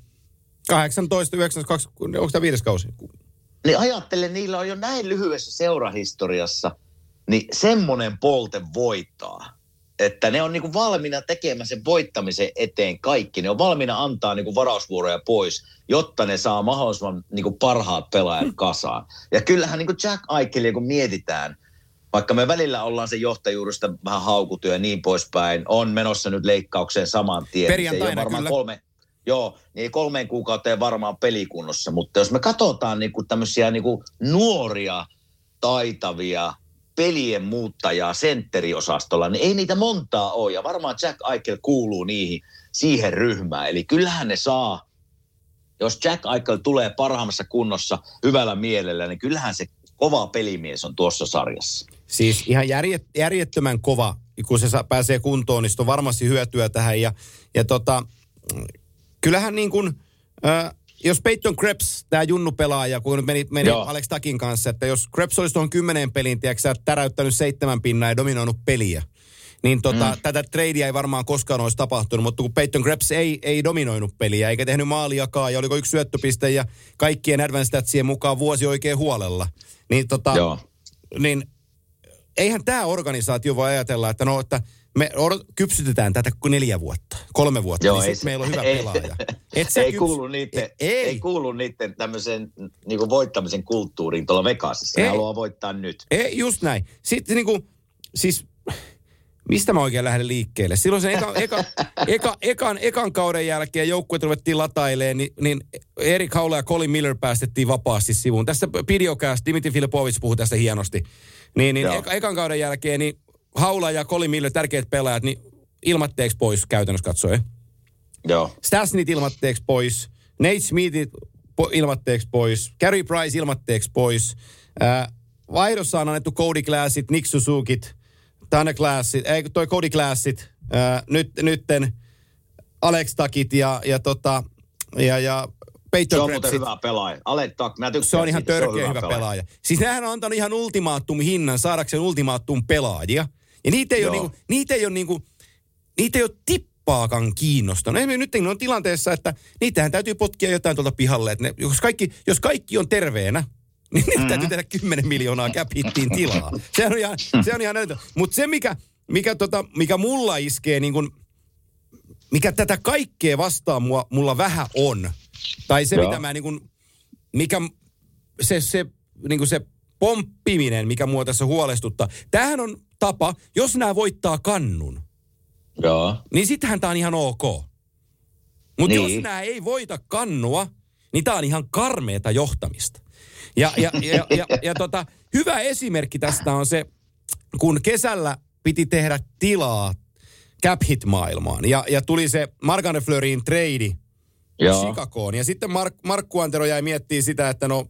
18, 19, onko tämä viides kausi? Niin ajattelen, niillä on jo näin lyhyessä seurahistoriassa, niin semmoinen polte voittaa että ne on niin kuin valmiina tekemään sen voittamisen eteen kaikki. Ne on valmiina antaa niin kuin varausvuoroja pois, jotta ne saa mahdollisimman niin kuin parhaat pelaajat kasaan. Ja kyllähän niin kuin Jack Aikeli, kun mietitään, vaikka me välillä ollaan se johtajuudesta vähän haukutyö ja niin poispäin, on menossa nyt leikkaukseen saman tien. Perjantaina varmaan kyllä. Kolme, joo, niin kolmeen kuukauteen varmaan pelikunnossa, mutta jos me katsotaan niin kuin tämmöisiä niin kuin nuoria, taitavia, pelien muuttajaa sentteriosastolla, niin ei niitä montaa ole. Ja varmaan Jack Eichel kuuluu niihin, siihen ryhmään. Eli kyllähän ne saa, jos Jack Eichel tulee parhaimmassa kunnossa hyvällä mielellä, niin kyllähän se kova pelimies on tuossa sarjassa. Siis ihan järjet, järjettömän kova, kun se pääsee kuntoon, niin on varmasti hyötyä tähän. Ja, ja tota, kyllähän niin kuin, äh, jos Peyton Krebs, tämä junnu-pelaaja, kun meni, meni Alex Takin kanssa, että jos Krebs olisi tuohon kymmeneen peliin, tiedätkö täräyttänyt seitsemän pinnaa ja dominoinut peliä, niin tota, mm. tätä tradea ei varmaan koskaan olisi tapahtunut, mutta kun Peyton Krebs ei, ei dominoinut peliä, eikä tehnyt maaliakaan, ja oliko yksi syöttöpiste, ja kaikkien advanced mukaan vuosi oikein huolella, niin, tota, niin eihän tämä organisaatio voi ajatella, että no, että me kypsytetään tätä neljä vuotta, kolme vuotta, Joo, niin ei, meillä on hyvä ei, pelaaja. *laughs* Et ei, kyps... kuulu niiden, ei. ei kuulu niiden tämmöisen niin voittamisen kulttuuriin tuolla Vegasissa. Ei. Ne haluaa voittaa nyt. Ei, just näin. Sitten niin kuin, siis mistä mä oikein lähden liikkeelle? Silloin sen eka, eka, *laughs* eka, ekan, ekan kauden jälkeen joukkueet ruvettiin latailemaan, niin, niin Erik Haula ja Colin Miller päästettiin vapaasti sivuun. Tässä videocast, Dimitri Filipovic puhui tästä hienosti. Niin, niin eka, ekan kauden jälkeen niin Haula ja Colin Miller, tärkeät pelaajat, niin ilmatteeksi pois käytännössä katsoen. Joo. Stasnit ilmatteeksi pois. Nate Smithit po- ilmatteeksi pois. Carey Price ilmatteeksi pois. Äh, vaihdossa on annettu Cody Classit, Nick Suzukit, Tanner Classit, ei toi Cody Classit, äh, nyt, nytten Alex Takit ja, ja, tota, ja, ja Peyton Se on muuten hyvä pelaaja. Alex Tak, mä Se on ihan törkeä hyvä, hyvä pelaaja. pelaaja. Siis nehän on antanut ihan ultimaattum hinnan saadakseen ultimaattum pelaajia. Ja niitä ei, ole niinku, niitä ei ole niinku, niitä ei ole tippaakaan kiinnostanut. Esimerkiksi nyt on tilanteessa, että niitähän täytyy potkia jotain tuolta pihalle. Että ne, jos, kaikki, jos kaikki on terveenä, *laughs* niin mm-hmm. täytyy tehdä 10 miljoonaa cap tilaa. *laughs* Se on ihan, se on ihan Mutta se, mikä, mikä, tota, mikä mulla iskee, niin kun, mikä tätä kaikkea vastaan mua, mulla vähän on, tai se, Joo. mitä mä niin kun, mikä se, se, niin se pomppiminen, mikä mua tässä huolestuttaa. Tämähän on tapa, jos nämä voittaa kannun, Joo. niin sittenhän tämä on ihan ok. Mutta niin. jos nämä ei voita kannua, niin tämä on ihan karmeeta johtamista. Ja, ja, ja, ja, ja, ja tota, hyvä esimerkki tästä on se, kun kesällä piti tehdä tilaa cap hit maailmaan. Ja, ja tuli se Mark Fleurin trade Chicagoon. Ja sitten Mark, Markku Antero jäi miettimään sitä, että no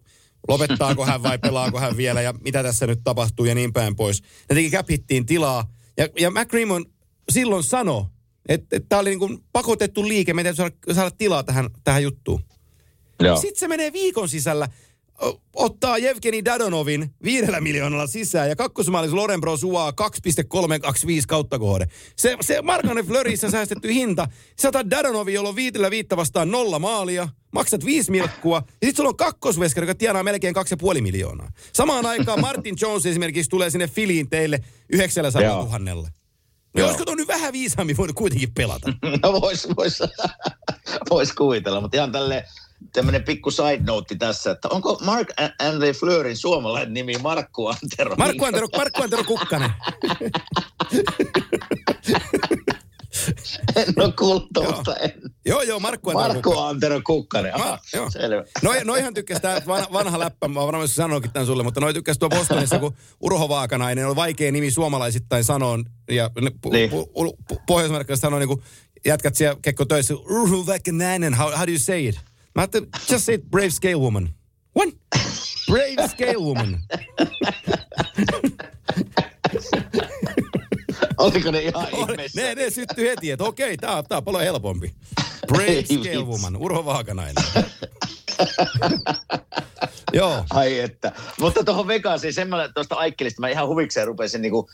lopettaako hän vai pelaako hän vielä ja mitä tässä nyt tapahtuu ja niin päin pois. Ne teki cap tilaa. Ja, ja McRaymond silloin sanoi, että, että tämä oli niin kuin pakotettu liike, meidän täytyy saada, saada tilaa tähän, tähän juttuun. Sitten se menee viikon sisällä ottaa Jevgeni Dadonovin viidellä miljoonalla sisään ja kakkosmaalis Lorenbro suaa 2,325 kautta kohde. Se, se Markkanen Flörissä säästetty hinta, sä otat Dadonovi, jolla on viitellä viitta vastaan nolla maalia, maksat viisi milkkua ja sitten sulla on kakkosveskari, joka tienaa melkein 2,5 miljoonaa. Samaan aikaan Martin Jones esimerkiksi tulee sinne filiin teille 900 000. Joo. Olisiko tuon nyt vähän viisaammin voinut kuitenkin pelata? *laughs* No vois, vois, vois kuvitella, mutta ihan tälleen tämmöinen pikku side note tässä, että onko Mark Andre Fleurin suomalainen nimi Markku Antero? Markku Antero, Markku Antero Kukkanen. en ole kuullut tuosta. Joo, joo, Markku Antero Markku Kukkanen. Antero Kukkanen. Aha, Ma, joo. Selvä. No, noihan tykkäsi tämä vanha, vanha läppä, mä varmaan sanoinkin tämän sulle, mutta noi tykkäsi tuo Bostonissa, kun Urho Vaakanainen on vaikea nimi suomalaisittain sanoa, ja niin. pohjoismarkkinassa sanoo niin kuin jätkät siellä kekko töissä, Urho Vaakanainen, how, how do you say it? Mä ajattelin, just say brave scale woman. What? Brave scale woman. *laughs* Oliko ne ihan ihmeessä? Ne, ne syttyi heti, että okei, tää, on, tää on paljon helpompi. Brave scale woman, Urho Vaakanainen. *laughs* Joo. Ai että. Mutta tuohon Vegasiin, semmoinen tuosta Aikkelista, mä ihan huvikseen rupesin niinku,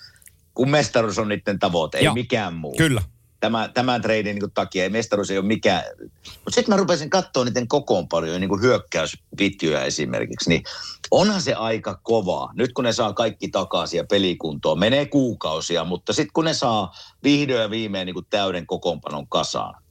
kun mestaruus on niiden tavoite, ei Joo. mikään muu. Kyllä tämän, tämän treidin niin takia. Ei mestaruus ei ole mikään. Mutta sitten mä rupesin katsoa niiden kokoonpanoja, niin kuin hyökkäyspitjyä esimerkiksi. Niin onhan se aika kovaa. Nyt kun ne saa kaikki takaisin ja pelikuntoon, menee kuukausia, mutta sitten kun ne saa vihdoin ja viimein niin kuin täyden kokoonpanon kasaan,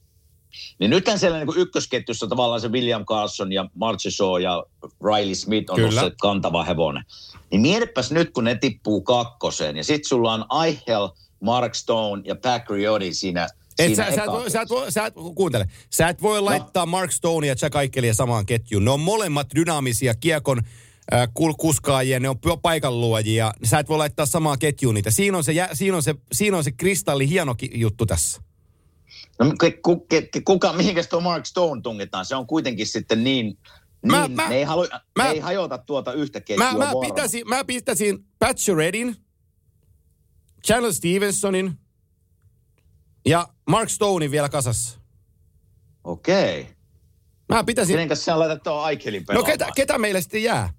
niin nythän siellä niin ykkösketjussa tavallaan se William Carson ja Shaw ja Riley Smith on se kantava hevonen. Niin mietipäs nyt, kun ne tippuu kakkoseen ja sitten sulla on Eichel – Mark Stone ja Pat Riodi siinä et sä, sä, et voi, sä, et voi, sä et, kuuntele, sä et voi no. laittaa Mark Stone ja Jack Aikkelia samaan ketjuun. Ne on molemmat dynaamisia kiekon äh, kuskaajia, ne on paikanluojia. Sä et voi laittaa samaan ketjuun niitä. Siinä on se, siinä on se, siinä on se kristalli hieno juttu tässä. No ku, kuka, mihinkäs tuo Mark Stone tungetaan? Se on kuitenkin sitten niin, mä, niin mä, ne ei, halu, mä, ne ei hajota tuota yhtä ketjua mä, mä, pitäisin, mä pitäisin Patcher Redin, Channel Stevensonin ja Mark Stonein vielä kasassa. Okei. Okay. Mä pitäisin... Kenenkäs sä laitat tuon Aikelin No ketä, ketä meille sitten jää?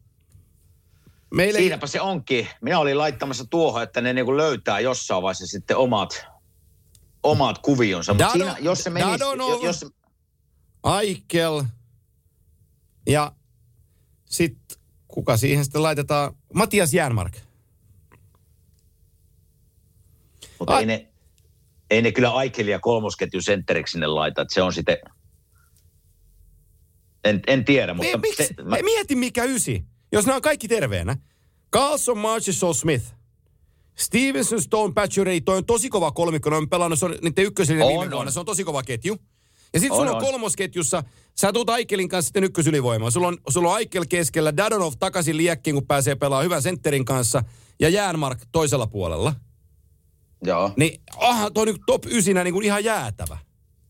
Meille... Siinäpä se onkin. Minä olin laittamassa tuohon, että ne niinku löytää jossain vaiheessa sitten omat, omat kuvionsa. Dado, siinä, jos se menisi... Dadonov, jos... Aikel ja sitten kuka siihen sitten laitetaan? Matias Järmark. Mutta ei ne, ei ne kyllä Aikelia kolmosketju sentteriksi sinne laita, että se on sitten... En, en tiedä, mutta... Miksi? Se, mä... Mieti mikä ysi, jos nämä on kaikki terveenä. Carlson, Marchessault, Smith. Stevenson, Stone, Patcheray, toi on tosi kova kolmikko. Ne on pelannut, se on niiden ykkösellinen viime vuonna. Se on tosi kova ketju. Ja sitten sulla on, on kolmosketjussa, sä tuut Aikelin kanssa sitten ykkösylivoimaan. Sulla on, sulla on Aikel keskellä, Dadonov takaisin liekkiin, kun pääsee pelaamaan hyvän sentterin kanssa. Ja Jäänmark toisella puolella. Joo. Niin aha, toi nyt top 9 niin kuin ihan jäätävä.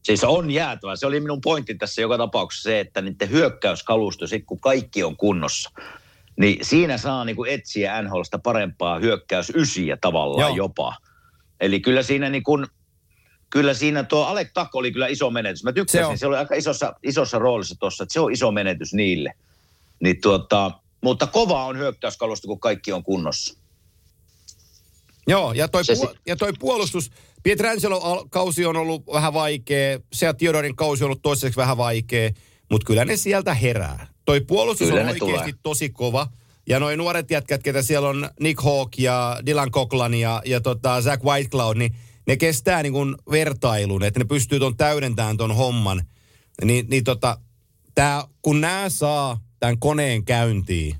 Siis on jäätävä. Se oli minun pointti tässä joka tapauksessa se, että niiden hyökkäyskalusto, sit kun kaikki on kunnossa, niin siinä saa niin kuin etsiä NHLsta parempaa hyökkäysysiä tavallaan Joo. jopa. Eli kyllä siinä niin kuin, kyllä siinä tuo Alec Tuck oli kyllä iso menetys. Mä tykkäsin, se, se oli aika isossa, isossa roolissa tuossa, että se on iso menetys niille. Niin tuota, mutta kova on hyökkäyskalusto, kun kaikki on kunnossa. Joo, ja toi, pu- ja toi puolustus, Pietrangelo-kausi on ollut vähän vaikea, se Theodorin kausi on ollut toiseksi vähän vaikea, mutta kyllä ne sieltä herää. Toi puolustus kyllä on oikeasti tulee. tosi kova. Ja noin nuoret jätkät, ketä siellä on Nick Hawk ja Dylan Coughlin ja, ja tota Zach Whitecloud, niin ne kestää niin kuin vertailun, että ne pystyy ton täydentämään ton homman. Ni, niin tota, tää, kun nämä saa tämän koneen käyntiin,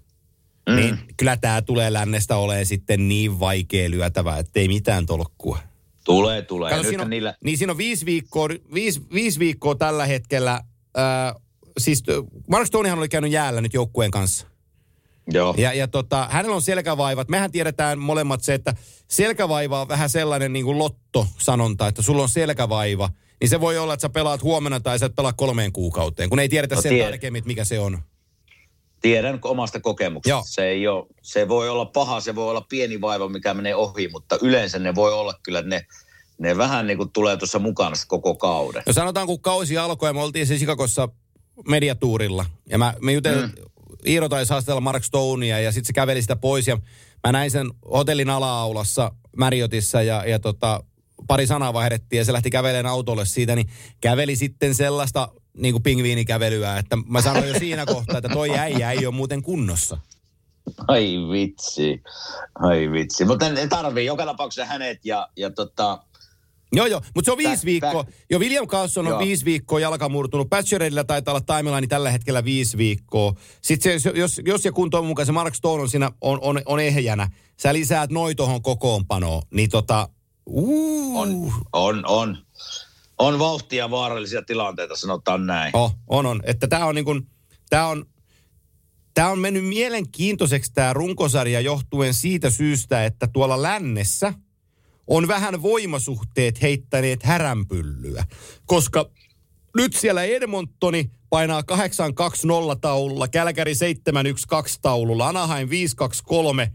Mm. Niin kyllä tämä tulee lännestä olemaan sitten niin vaikea lyötävä, että ei mitään tolkkua. Tulee, tulee. Kato, siinä on, niillä... Niin siinä on viisi viikkoa, viisi, viisi viikkoa tällä hetkellä. Äh, siis Mark Stonehan oli käynyt jäällä nyt joukkueen kanssa. Joo. Ja, ja tota, hänellä on selkävaivat. Mehän tiedetään molemmat se, että selkävaiva on vähän sellainen niin kuin lotto-sanonta, että sulla on selkävaiva. Niin se voi olla, että sä pelaat huomenna tai sä et pelaa kolmeen kuukauteen, kun ei tiedetä no, sen tiedä. tarkemmin, mikä se on. Tiedän omasta kokemuksesta. Se, ei ole, se voi olla paha, se voi olla pieni vaiva, mikä menee ohi, mutta yleensä ne voi olla kyllä, ne, ne vähän niin kuin tulee tuossa mukana koko kauden. No sanotaan, kun kausi alkoi ja me oltiin siis Chicagossa mediatuurilla. Ja mä, me jutel, mm. Iiro taisi haastella Mark Stonea ja sitten se käveli sitä pois ja mä näin sen hotellin ala-aulassa Marriotissa ja, ja tota, pari sanaa vaihdettiin ja se lähti kävelemään autolle siitä, niin käveli sitten sellaista niin kuin pingviinikävelyä, että mä sanoin jo siinä kohtaa, että toi äijä ei ole muuten kunnossa. Ai vitsi, ai vitsi. Mutta ne tarvii joka tapauksessa hänet ja, ja tota, Joo, joo, mutta se on viisi viikkoa. Jo William Carlson on joo. viisi viikkoa jalka murtunut. Patcheredillä taitaa olla timeline tällä hetkellä viisi viikkoa. Sitten se, jos, jos ja kun toivon mukaan se Mark Stone on siinä on, on, on ehjänä, sä lisäät noin tuohon kokoonpanoon, niin tota, uh. On, on, on. On vauhtia vaarallisia tilanteita, sanotaan näin. Oh, on, on. Että tämä on niin kuin, tää on, tää on mennyt mielenkiintoiseksi tämä runkosarja johtuen siitä syystä, että tuolla lännessä – on vähän voimasuhteet heittäneet häränpyllyä. Koska nyt siellä Edmontoni painaa 820 taululla, Kälkäri 712 taululla, Anaheim 523,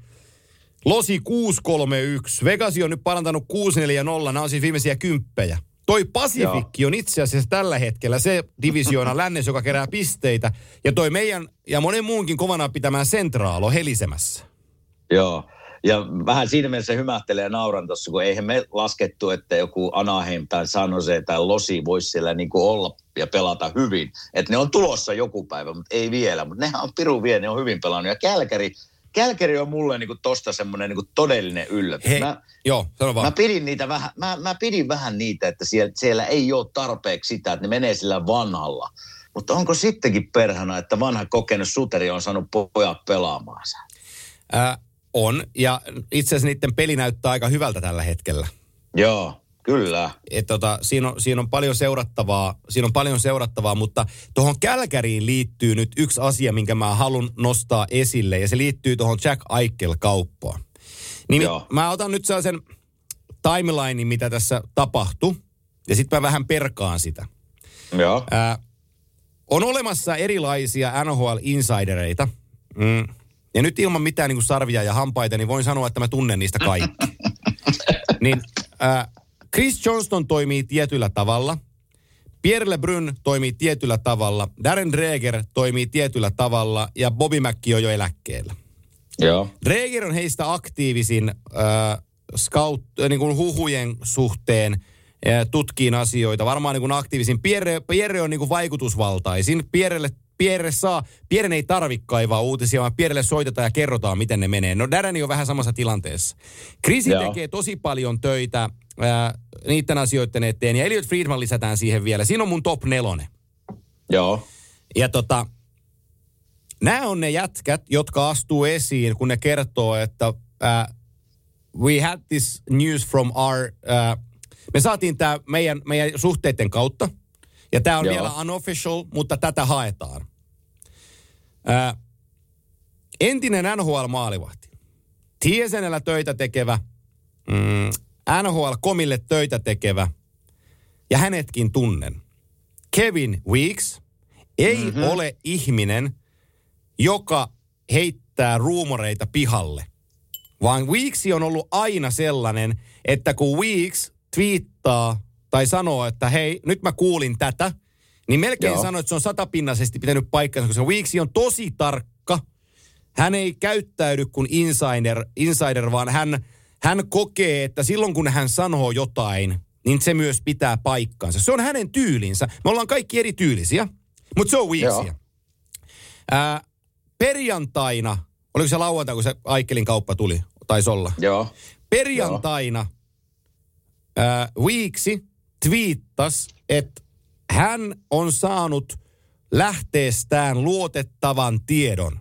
Losi 631, Vegasi on nyt parantanut 640, nämä on siis viimeisiä kymppejä. Toi Pasifikki on itse asiassa tällä hetkellä se divisioona *laughs* lännes, joka kerää pisteitä. Ja toi meidän ja monen muunkin kovana pitämään sentraalo helisemässä. Joo. Ja vähän siinä mielessä hymähtelee ja nauran tuossa, kun eihän me laskettu, että joku Anaheim tai San Jose tai Losi voisi siellä niin kuin olla ja pelata hyvin. Että ne on tulossa joku päivä, mutta ei vielä. Mutta nehän on piru vielä, ne on hyvin pelannut. Ja Kälkäri, Kälkäri on mulle niinku tosta semmoinen niinku todellinen yllätys. Hei, mä, joo, sano vaan. Mä pidin, niitä vähän, mä, mä pidin vähän niitä, että siellä, siellä ei ole tarpeeksi sitä, että ne menee sillä vanhalla. Mutta onko sittenkin perhana, että vanha kokenut suteri on saanut pojat pelaamaan sen? Äh, on, ja itse asiassa niiden peli näyttää aika hyvältä tällä hetkellä. Joo, kyllä. Et tota, siinä, on, siinä, on paljon seurattavaa, siinä on paljon seurattavaa, mutta tuohon Kälkäriin liittyy nyt yksi asia, minkä mä haluan nostaa esille, ja se liittyy tuohon Jack Eichel-kauppaan. Niin Joo. mä otan nyt sellaisen timelinein, mitä tässä tapahtui, ja sitten mä vähän perkaan sitä. Joo. Ää, on olemassa erilaisia NHL-insidereita, mm, ja nyt ilman mitään niin kuin sarvia ja hampaita, niin voin sanoa, että mä tunnen niistä kaikki. *laughs* niin äh, Chris Johnston toimii tietyllä tavalla. Pierre LeBrun toimii tietyllä tavalla. Darren Dreger toimii tietyllä tavalla. Ja Bobby Mäkki on jo eläkkeellä. Joo. Dreger on heistä aktiivisin äh, scout, äh, niin kuin huhujen suhteen äh, tutkiin asioita. Varmaan niin kuin aktiivisin. Pierre, Pierre on niin kuin vaikutusvaltaisin. Pierrelle Pierre saa, Pierre ei tarvitse kaivaa uutisia, vaan Pierrelle soitetaan ja kerrotaan, miten ne menee. No Darren on vähän samassa tilanteessa. Krisi tekee tosi paljon töitä ää, niiden asioiden eteen, ja Elliot Friedman lisätään siihen vielä. Siinä on mun top nelonen. Joo. Ja tota, nämä on ne jätkät, jotka astuu esiin, kun ne kertoo, että uh, we had this news from our... Uh, me saatiin tämä meidän, meidän suhteiden kautta, ja tämä on Joo. vielä unofficial, mutta tätä haetaan. Ää, entinen NHL-maalivahti, Tiesenellä töitä tekevä, mm, NHL-komille töitä tekevä, ja hänetkin tunnen. Kevin Weeks ei mm-hmm. ole ihminen, joka heittää ruumoreita pihalle. Vaan Weeksi on ollut aina sellainen, että kun Weeks twiittaa tai sanoo, että hei, nyt mä kuulin tätä, niin melkein Joo. sanoo, että se on satapinnaisesti pitänyt paikkansa, koska Weeksi on tosi tarkka. Hän ei käyttäydy kuin insider, insider vaan hän, hän kokee, että silloin kun hän sanoo jotain, niin se myös pitää paikkansa. Se on hänen tyylinsä. Me ollaan kaikki eri tyylisiä, mutta se on Weeksia. Ää, perjantaina, oliko se lauantai, kun se Aikelin kauppa tuli? Taisi olla. Joo. Perjantaina ää, Weeksi twiittas, että hän on saanut lähteestään luotettavan tiedon,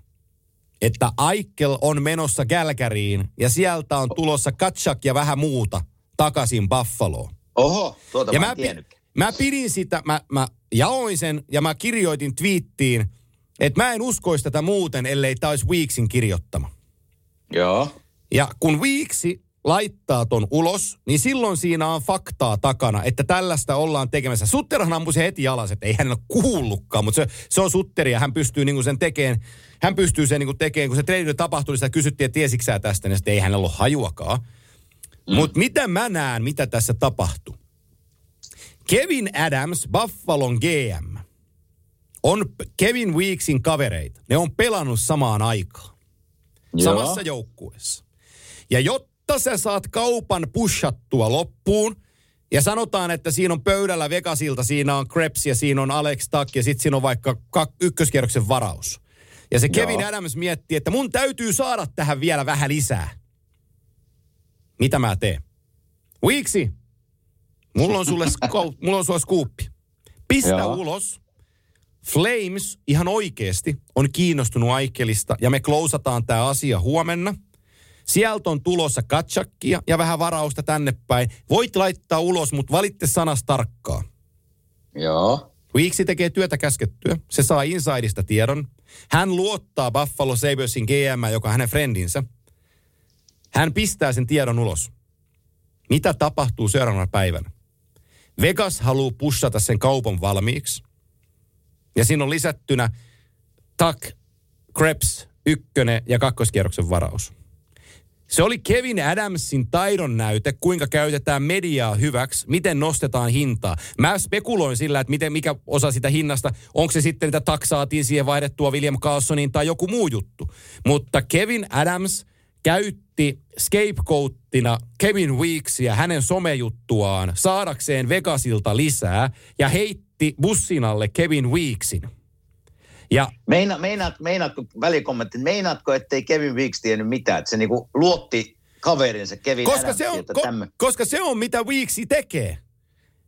että Aikkel on menossa Gälkäriin ja sieltä on tulossa Katsak ja vähän muuta takaisin Buffaloon. Oho, tuota ja mä, mä, mä pidin sitä, mä, mä jaoin sen ja mä kirjoitin twiittiin, että mä en uskoisi tätä muuten, ellei tämä olisi Weeksin kirjoittama. Joo. Ja kun Weeksi laittaa ton ulos, niin silloin siinä on faktaa takana, että tällaista ollaan tekemässä. Sutterhan ampui se heti alas, että ei hän ole kuullutkaan, mutta se, se on Sutteri ja hän pystyy niinku sen tekemään, hän pystyy sen niinku tekemään, kun se treidi tapahtui, niin sitä kysyttiin, että tiesitkö tästä, niin sitten ei hänellä ole hajuakaan. Mm. Mutta mitä mä näen, mitä tässä tapahtuu? Kevin Adams, Buffalon GM, on Kevin Weeksin kavereita. Ne on pelannut samaan aikaan. Samassa joukkueessa. Ja jotta sä saat kaupan pushattua loppuun, ja sanotaan, että siinä on pöydällä Vegasilta, siinä on Krebs ja siinä on Alex Tuck ja sitten siinä on vaikka ykköskierroksen varaus. Ja se Kevin Joo. Adams miettii, että mun täytyy saada tähän vielä vähän lisää. Mitä mä teen? Weeksi, mulla on sulle, *laughs* sko- mulla on sulle skuuppi. Pistä Joo. ulos. Flames ihan oikeasti on kiinnostunut Aikelista ja me klousataan tämä asia huomenna. Sieltä on tulossa katsakkia ja vähän varausta tänne päin. Voit laittaa ulos, mutta valitte sanas tarkkaa. Joo. Weeksi tekee työtä käskettyä. Se saa insideista tiedon. Hän luottaa Buffalo Sabersin GM, joka on hänen friendinsä. Hän pistää sen tiedon ulos. Mitä tapahtuu seuraavana päivänä? Vegas haluaa pushata sen kaupan valmiiksi. Ja siinä on lisättynä Tak, Krebs, ykkönen ja kakkoskierroksen varaus. Se oli Kevin Adamsin taidon näyte, kuinka käytetään mediaa hyväksi, miten nostetaan hintaa. Mä spekuloin sillä, että miten, mikä osa sitä hinnasta, onko se sitten, että taksaatiin siihen vaihdettua William Carlsoniin tai joku muu juttu. Mutta Kevin Adams käytti scapegoattina Kevin Weeksia hänen somejuttuaan saadakseen Vegasilta lisää ja heitti bussin alle Kevin Weeksin. Ja, Meina, meinaat, meinaatko, välikommentti, meinaatko, ettei Kevin Weeks tiennyt mitään, että se niinku luotti kaverinsa Kevin koska se, on, ko, koska se on mitä Weeksi tekee.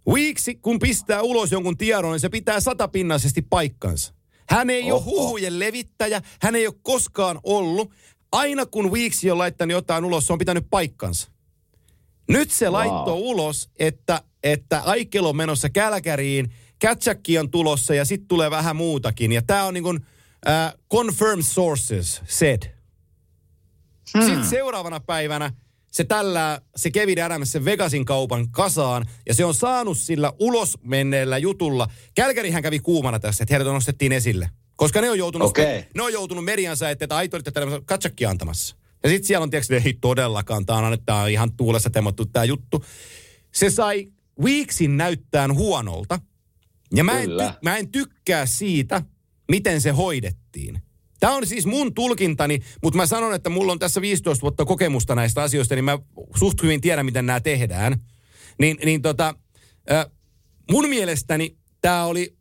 Weeksi, kun pistää ulos jonkun tiedon, niin se pitää satapinnaisesti paikkansa. Hän ei Oho. ole huhujen levittäjä, hän ei ole koskaan ollut. Aina kun Weeksi on laittanut jotain ulos, se on pitänyt paikkansa. Nyt se wow. laittoi ulos, että, että Aikel on menossa Kälkäriin Katchakki on tulossa ja sitten tulee vähän muutakin. Ja tämä on niin kuin uh, confirmed sources said. Hmm. Sitten seuraavana päivänä se tällä, se Kevin Adams sen Vegasin kaupan kasaan, ja se on saanut sillä ulos menneellä jutulla. Kälkärihän kävi kuumana tässä, että heidät nostettiin esille. Koska ne on joutunut, okay. ne on joutunut mediansa, että, että aito olitte katsakki antamassa. Ja sitten siellä on tietysti, ei todellakaan, tämä on, tämä on ihan tuulessa temmattu tämä juttu. Se sai Weeksin näyttään huonolta, ja mä en, ty- mä en tykkää siitä, miten se hoidettiin. Tämä on siis mun tulkintani, mutta mä sanon, että mulla on tässä 15 vuotta kokemusta näistä asioista, niin mä suht hyvin tiedän, miten nämä tehdään. Niin, niin tota, mun mielestäni tämä oli,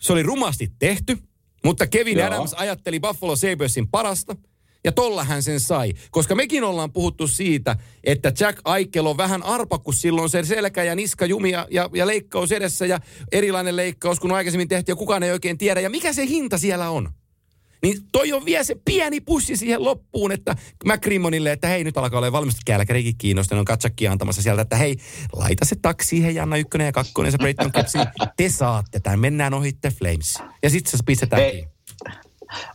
se oli rumasti tehty, mutta Kevin Joo. Adams ajatteli Buffalo Sabersin parasta – ja tolla hän sen sai. Koska mekin ollaan puhuttu siitä, että Jack Aikel on vähän arpa, kun silloin se selkä ja niska jumia ja, ja leikkaus edessä ja erilainen leikkaus, kun aikaisemmin tehtiin ja kukaan ei oikein tiedä. Ja mikä se hinta siellä on? Niin toi on vielä se pieni pussi siihen loppuun, että McCrimmonille, että hei nyt alkaa olla valmasti kälkärikin kiinnostunut, on katsakki antamassa sieltä, että hei, laita se taksi siihen Janna ykkönen ja kakkonen, se Brayton Te saatte tämän, mennään ohitte Flames. Ja sitten se pistetään kiinni.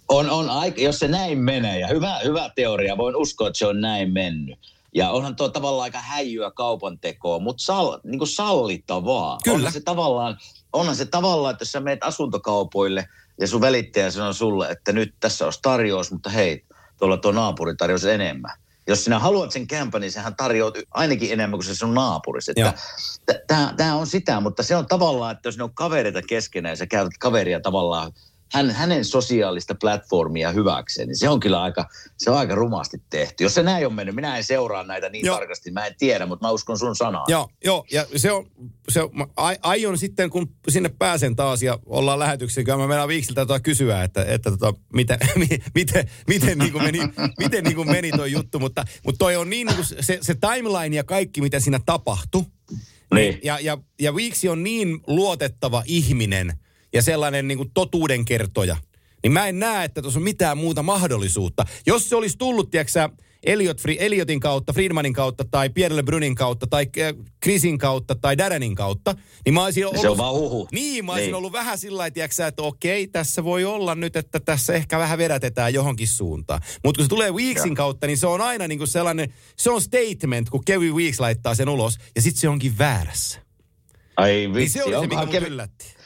On, on aika, jos se näin menee, ja hyvä, hyvä teoria, voin uskoa, että se on näin mennyt. Ja onhan tuo tavallaan aika häijyä kaupan tekoa, mutta sal, niin kuin sallittavaa. Kyllä. Onhan se, tavallaan, onhan se tavallaan, että jos sä menet asuntokaupoille ja sun välittäjä sanoo sulle, että nyt tässä olisi tarjous, mutta hei, tuolla tuo naapuri tarjosi enemmän. Jos sinä haluat sen kämpän, niin sehän tarjoaa ainakin enemmän kuin se sun naapurisi. Tämä on sitä, mutta se on tavallaan, että jos ne on kavereita keskenään ja sä käytät kaveria tavallaan hän, hänen sosiaalista platformia hyväkseen, niin se on kyllä aika, se on aika rumasti tehty. Jos se näin on mennyt, minä en seuraa näitä niin joo. tarkasti, mä en tiedä, mutta mä uskon sun sanaan. Joo, joo ja se on, se on aion sitten, kun sinne pääsen taas ja ollaan lähetyksiä, kyllä mä mennään viiksiltä tota kysyä, että, että tota, *laughs* miten, miten, miten, niin kuin meni, miten niin kuin meni toi juttu, mutta, mutta toi on niin, niin kuin se, se timeline ja kaikki, mitä siinä tapahtui, niin. Ja, ja, ja Viiksi on niin luotettava ihminen – ja sellainen niin kuin totuudenkertoja, niin mä en näe, että tuossa on mitään muuta mahdollisuutta. Jos se olisi tullut, tiedätkö Elliot, Elliotin kautta, Friedmanin kautta tai Pierre Brunin kautta tai äh, Chrisin kautta tai Darrenin kautta, niin mä olisin ollut... Se on vaan huhu. Niin, mä olisin niin. ollut vähän sillä lailla, että okei, tässä voi olla nyt, että tässä ehkä vähän vedätetään johonkin suuntaan. Mutta kun se tulee Weeksin ja. kautta, niin se on aina niin kuin sellainen, se on statement, kun Kevin Weeks laittaa sen ulos ja sitten se onkin väärässä. Ai vitsi, niin se oli se, mikä Kevin... yllätti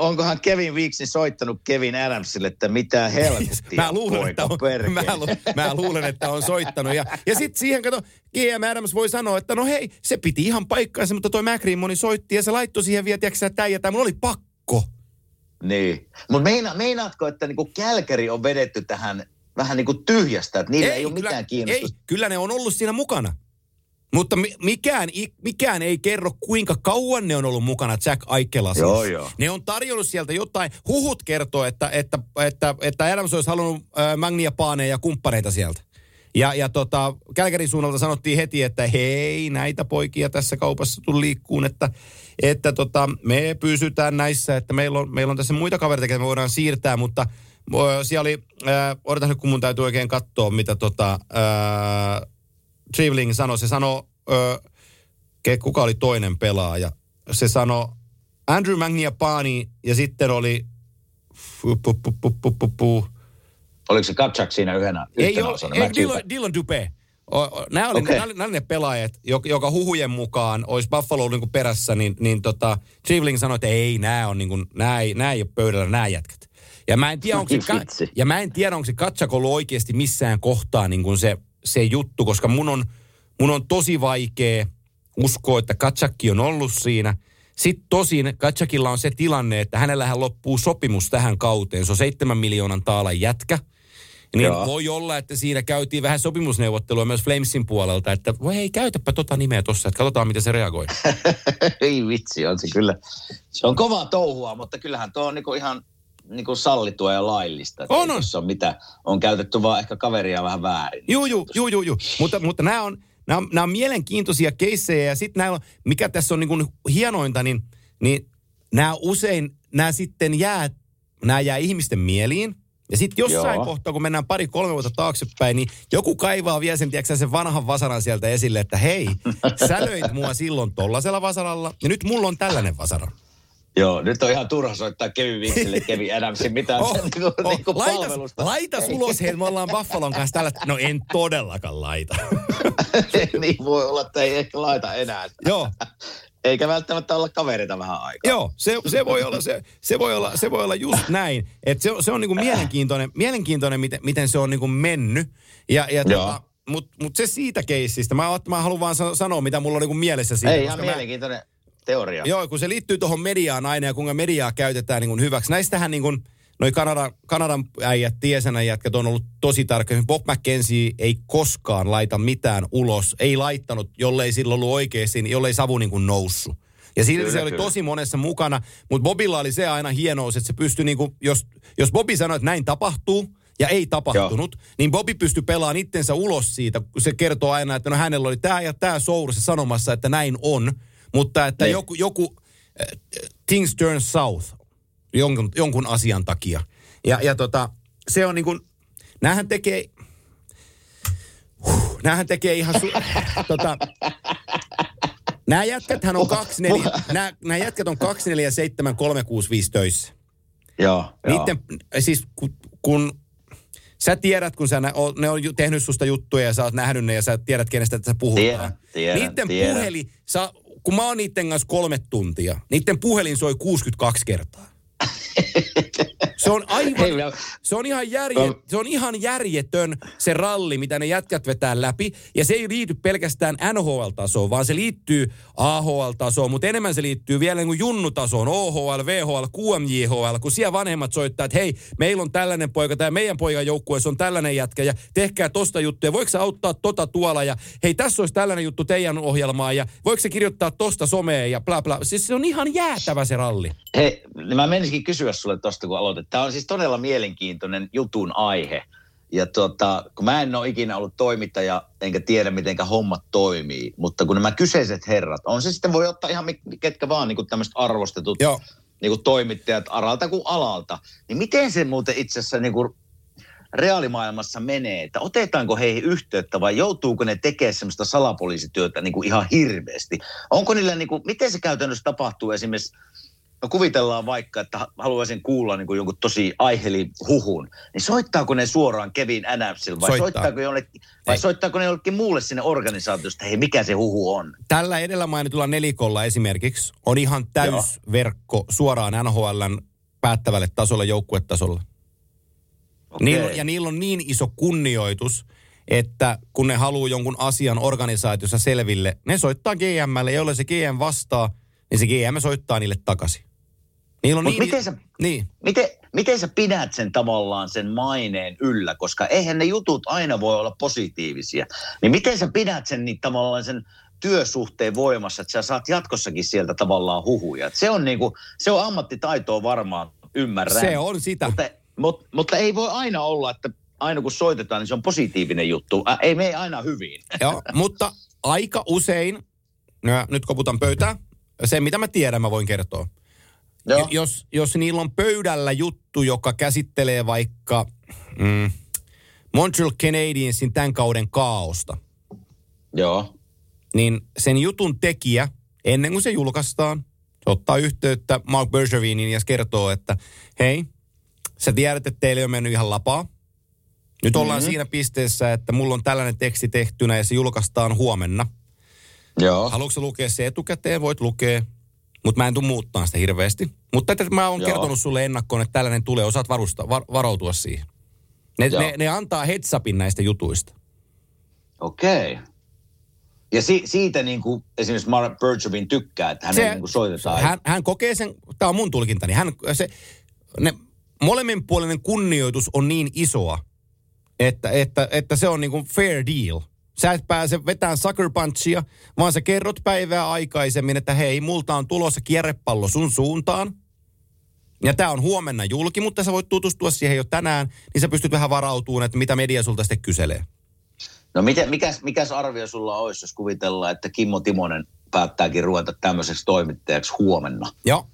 onkohan Kevin Weeksin soittanut Kevin Adamsille, että mitä helvettiä, mä luulen, että on, mä, lu, mä luulen, että on soittanut. Ja, ja sitten siihen, kato, GM Adams voi sanoa, että no hei, se piti ihan paikkaansa, mutta toi McRimmoni soitti ja se laittoi siihen vielä, tiedätkö, että tämä ja tämä, mulla oli pakko. Niin. Mutta meina, meinaatko, että niinku Kälkäri on vedetty tähän vähän niin kuin tyhjästä, että niillä ei, ei ole mitään kiinnostusta? Ei, kyllä ne on ollut siinä mukana. Mutta mikään, mikään ei kerro, kuinka kauan ne on ollut mukana Jack Aikkelassa. Joo, joo. Ne on tarjonnut sieltä jotain. Huhut kertoo, että, että, että, että Adams olisi halunnut äh, Magnia Paaneja ja kumppaneita sieltä. Ja, ja tota, Kälkärin suunnalta sanottiin heti, että hei, näitä poikia tässä kaupassa tuli liikkuun, että, että tota, me pysytään näissä, että meillä on, meillä on tässä muita kavereita, me voidaan siirtää, mutta siellä oli, äh, odotan nyt kun mun täytyy oikein katsoa, mitä tota, äh, Trivling sanoi. Se sanoi, äh, kuka oli toinen pelaaja. Se sanoi Andrew Magniapani ja sitten oli Oliko se Katsak siinä yhdenä? Ei ole, ei, Dylan, Dylan Dupé. Nämä oli, okay. nämä, nämä oli ne pelaajat, joka huhujen mukaan olisi Buffalo niin kuin perässä, niin, niin tota, Trivling sanoi, että ei, nämä, on niin kuin, nämä, ei, nämä ei ole pöydällä, nämä jätkät. Ja mä en tiedä, onko se, ja mä en tiedä, onko se Katsak ollut oikeasti missään kohtaa niin kuin se, se juttu, koska mun on, mun on tosi vaikea uskoa, että Katsakki on ollut siinä. Sitten tosin Katsakilla on se tilanne, että hänellähän loppuu sopimus tähän kauteen. Se on seitsemän miljoonan taalan jätkä. Niin Joo. voi olla, että siinä käytiin vähän sopimusneuvottelua myös Flamesin puolelta, että voi ei, käytäpä tota nimeä tuossa, että katsotaan, miten se reagoi. *laughs* ei vitsi, on se kyllä. Se on kovaa touhua, mutta kyllähän tuo on niinku ihan niin kuin sallittua ja laillista. On, on. on mitä, on käytetty vaan ehkä kaveria vähän väärin. Juu, juu, juu, juu, juu. Mutta, mutta nämä on, nämä on, nämä on mielenkiintoisia keissejä ja sitten nämä mikä tässä on niin kuin hienointa, niin, niin nämä usein, nämä sitten jää, nämä jää ihmisten mieliin. Ja sitten jossain Joo. kohtaa, kun mennään pari-kolme vuotta taaksepäin, niin joku kaivaa vielä sen, tiedätkö, sen vanhan vasaran sieltä esille, että hei, sä löit mua silloin tollasella vasaralla ja nyt mulla on tällainen vasara. Joo, nyt on ihan turha soittaa Kevin Vinksille, *laughs* Kevin Adamsin mitään oh, *laughs* niin kuin, oh, niin kuin laitas. Laitas ulos, hei, me ollaan Buffalon kanssa tällä... No en todellakaan laita. *laughs* niin voi olla, että ei ehkä laita enää. Joo. Eikä välttämättä olla kavereita vähän aikaa. Joo, se, se, voi, olla, se, se, voi olla, se voi olla just näin. Että se, se on niinku mielenkiintoinen, mielenkiintoinen miten, miten se on niinku mennyt. Ja, ja tota, mutta mut se siitä keissistä. Mä, mä haluan vaan sanoa, mitä mulla on niinku mielessä siitä. Ei, ihan mielenkiintoinen. Mä, teoria. Joo, kun se liittyy tuohon mediaan aina ja kuinka mediaa käytetään niin kuin hyväksi. Näistähän niin kuin, noi Kanada, Kanadan äijät, Tiesänä jätkät on ollut tosi tarkka. Bob McKenzie ei koskaan laita mitään ulos. Ei laittanut, jollei sillä ollut oikeasti, jollei savu niin kuin noussut. Ja silti kyllä, se oli kyllä. tosi monessa mukana, mutta Bobilla oli se aina hienous, että se pystyi niinku, jos, jos Bobi sanoi, että näin tapahtuu, ja ei tapahtunut, Joo. niin Bobby pystyi pelaamaan itsensä ulos siitä, kun se kertoo aina, että no hänellä oli tämä ja tämä source sanomassa, että näin on. Mutta että niin. joku, joku uh, things turn south jonkun, jonkun asian takia. Ja, ja tota, se on niin kuin, näähän tekee, huh, näähän tekee ihan, su, *laughs* tota, nämä jätkäthän on 2, 4, nämä, nämä jätkät on 2, 4, 7, 3, 6, 5 töissä. Joo, Niiden, joo. siis kun, kun sä tiedät, kun sä, ne on tehnyt susta juttuja ja sä oot nähnyt ne ja sä tiedät, kenestä sä puhutaan. Tiedän, tiedän, Niiden tiedän. puhelin, sä kun mä oon niiden kanssa kolme tuntia, niiden puhelin soi 62 kertaa. *laughs* Se on aivan, se on, ihan järje, se on ihan järjetön se ralli, mitä ne jätkät vetää läpi. Ja se ei liity pelkästään NHL-tasoon, vaan se liittyy AHL-tasoon, mutta enemmän se liittyy vielä niin kuin junnutasoon, OHL, VHL, QMJHL, kun siellä vanhemmat soittaa, että hei, meillä on tällainen poika, tai meidän poikan joukkueessa on tällainen jätkä, ja tehkää tosta juttuja, voiko se auttaa tota tuolla, ja hei, tässä olisi tällainen juttu teidän ohjelmaan, ja voiko se kirjoittaa tosta someen, ja bla bla. Siis se on ihan jäätävä se ralli. Hei, mä menisikin kysyä sulle tosta, kun aloitit. Tämä on siis todella mielenkiintoinen jutun aihe. Ja tuota, kun mä en ole ikinä ollut toimittaja, enkä tiedä, miten hommat toimii, mutta kun nämä kyseiset herrat, on se sitten voi ottaa ihan ketkä vaan niin tämmöiset arvostetut Joo. Niin kuin toimittajat aralta kuin alalta, niin miten se muuten itse asiassa niin kuin reaalimaailmassa menee, että otetaanko heihin yhteyttä vai joutuuko ne tekemään semmoista salapoliisityötä niin kuin ihan hirveästi? Onko niillä, niin kuin, miten se käytännössä tapahtuu esimerkiksi no kuvitellaan vaikka, että haluaisin kuulla niin kuin jonkun tosi aiheli huhun, niin soittaako ne suoraan Kevin Adamsille vai, Soittaa. soittaako, jollekin, vai soittaako ne jollekin muulle sinne organisaatiosta, hei mikä se huhu on? Tällä edellä mainitulla nelikolla esimerkiksi on ihan täysverkko Joo. suoraan NHLn päättävälle tasolle, joukkuetasolle. Okay. Niillä, ja niillä on niin iso kunnioitus, että kun ne haluaa jonkun asian organisaatiossa selville, ne soittaa GMlle, jolle se GM vastaa, niin se GM soittaa niille takaisin. Niillä on Mut niin, miten sä- niin. Miten, miten sä pidät sen tavallaan sen maineen yllä, koska eihän ne jutut aina voi olla positiivisia. Niin miten sä pidät sen niin tavallaan sen työsuhteen voimassa, että sä saat jatkossakin sieltä tavallaan huhuja. Et se on niinku, se on ammattitaitoa varmaan, ymmärrän. Se on sitä. Mutta, mutta, mutta ei voi aina olla, että aina kun soitetaan, niin se on positiivinen juttu. Ä, ei mene aina hyvin. Joo, mutta aika usein, nyt koputan pöytää, se mitä mä tiedän mä voin kertoa. Joo. Jos, jos niillä on pöydällä juttu, joka käsittelee vaikka mm, Montreal Canadiensin tämän kauden kaaosta, Joo. niin sen jutun tekijä, ennen kuin se julkaistaan, se ottaa yhteyttä Mark Bergeviniin ja kertoo, että hei, sä tiedät, että teille on mennyt ihan lapaa. Nyt ollaan Mhm. siinä pisteessä, että mulla on tällainen teksti tehtynä ja se julkaistaan huomenna. Joo. Haluatko lukea se etukäteen? Voit lukea, mutta mä en tule muuttaa sitä hirveästi. Mutta että mä oon Joo. kertonut sulle ennakkoon, että tällainen tulee, osaat varusta, var, varautua siihen. Ne, Joo. ne, ne antaa heads upin näistä jutuista. Okei. Ja si, siitä niin kuin esimerkiksi Mark Bergevin tykkää, että hänen niin kuin soitetaan. hän, hän kokee sen, tämä on mun tulkintani, hän, se, ne, molemminpuolinen kunnioitus on niin isoa, että, että, että se on niin kuin fair deal. Sä et pääse vetämään sucker punchia, vaan sä kerrot päivää aikaisemmin, että hei, multa on tulossa kierrepallo sun suuntaan. Ja tämä on huomenna julki, mutta sä voit tutustua siihen jo tänään, niin sä pystyt vähän varautumaan, että mitä media sulta sitten kyselee. No miten, mikäs, mikäs arvio sulla olisi, jos kuvitellaan, että Kimmo Timonen päättääkin ruveta tämmöiseksi toimittajaksi huomenna? Joo.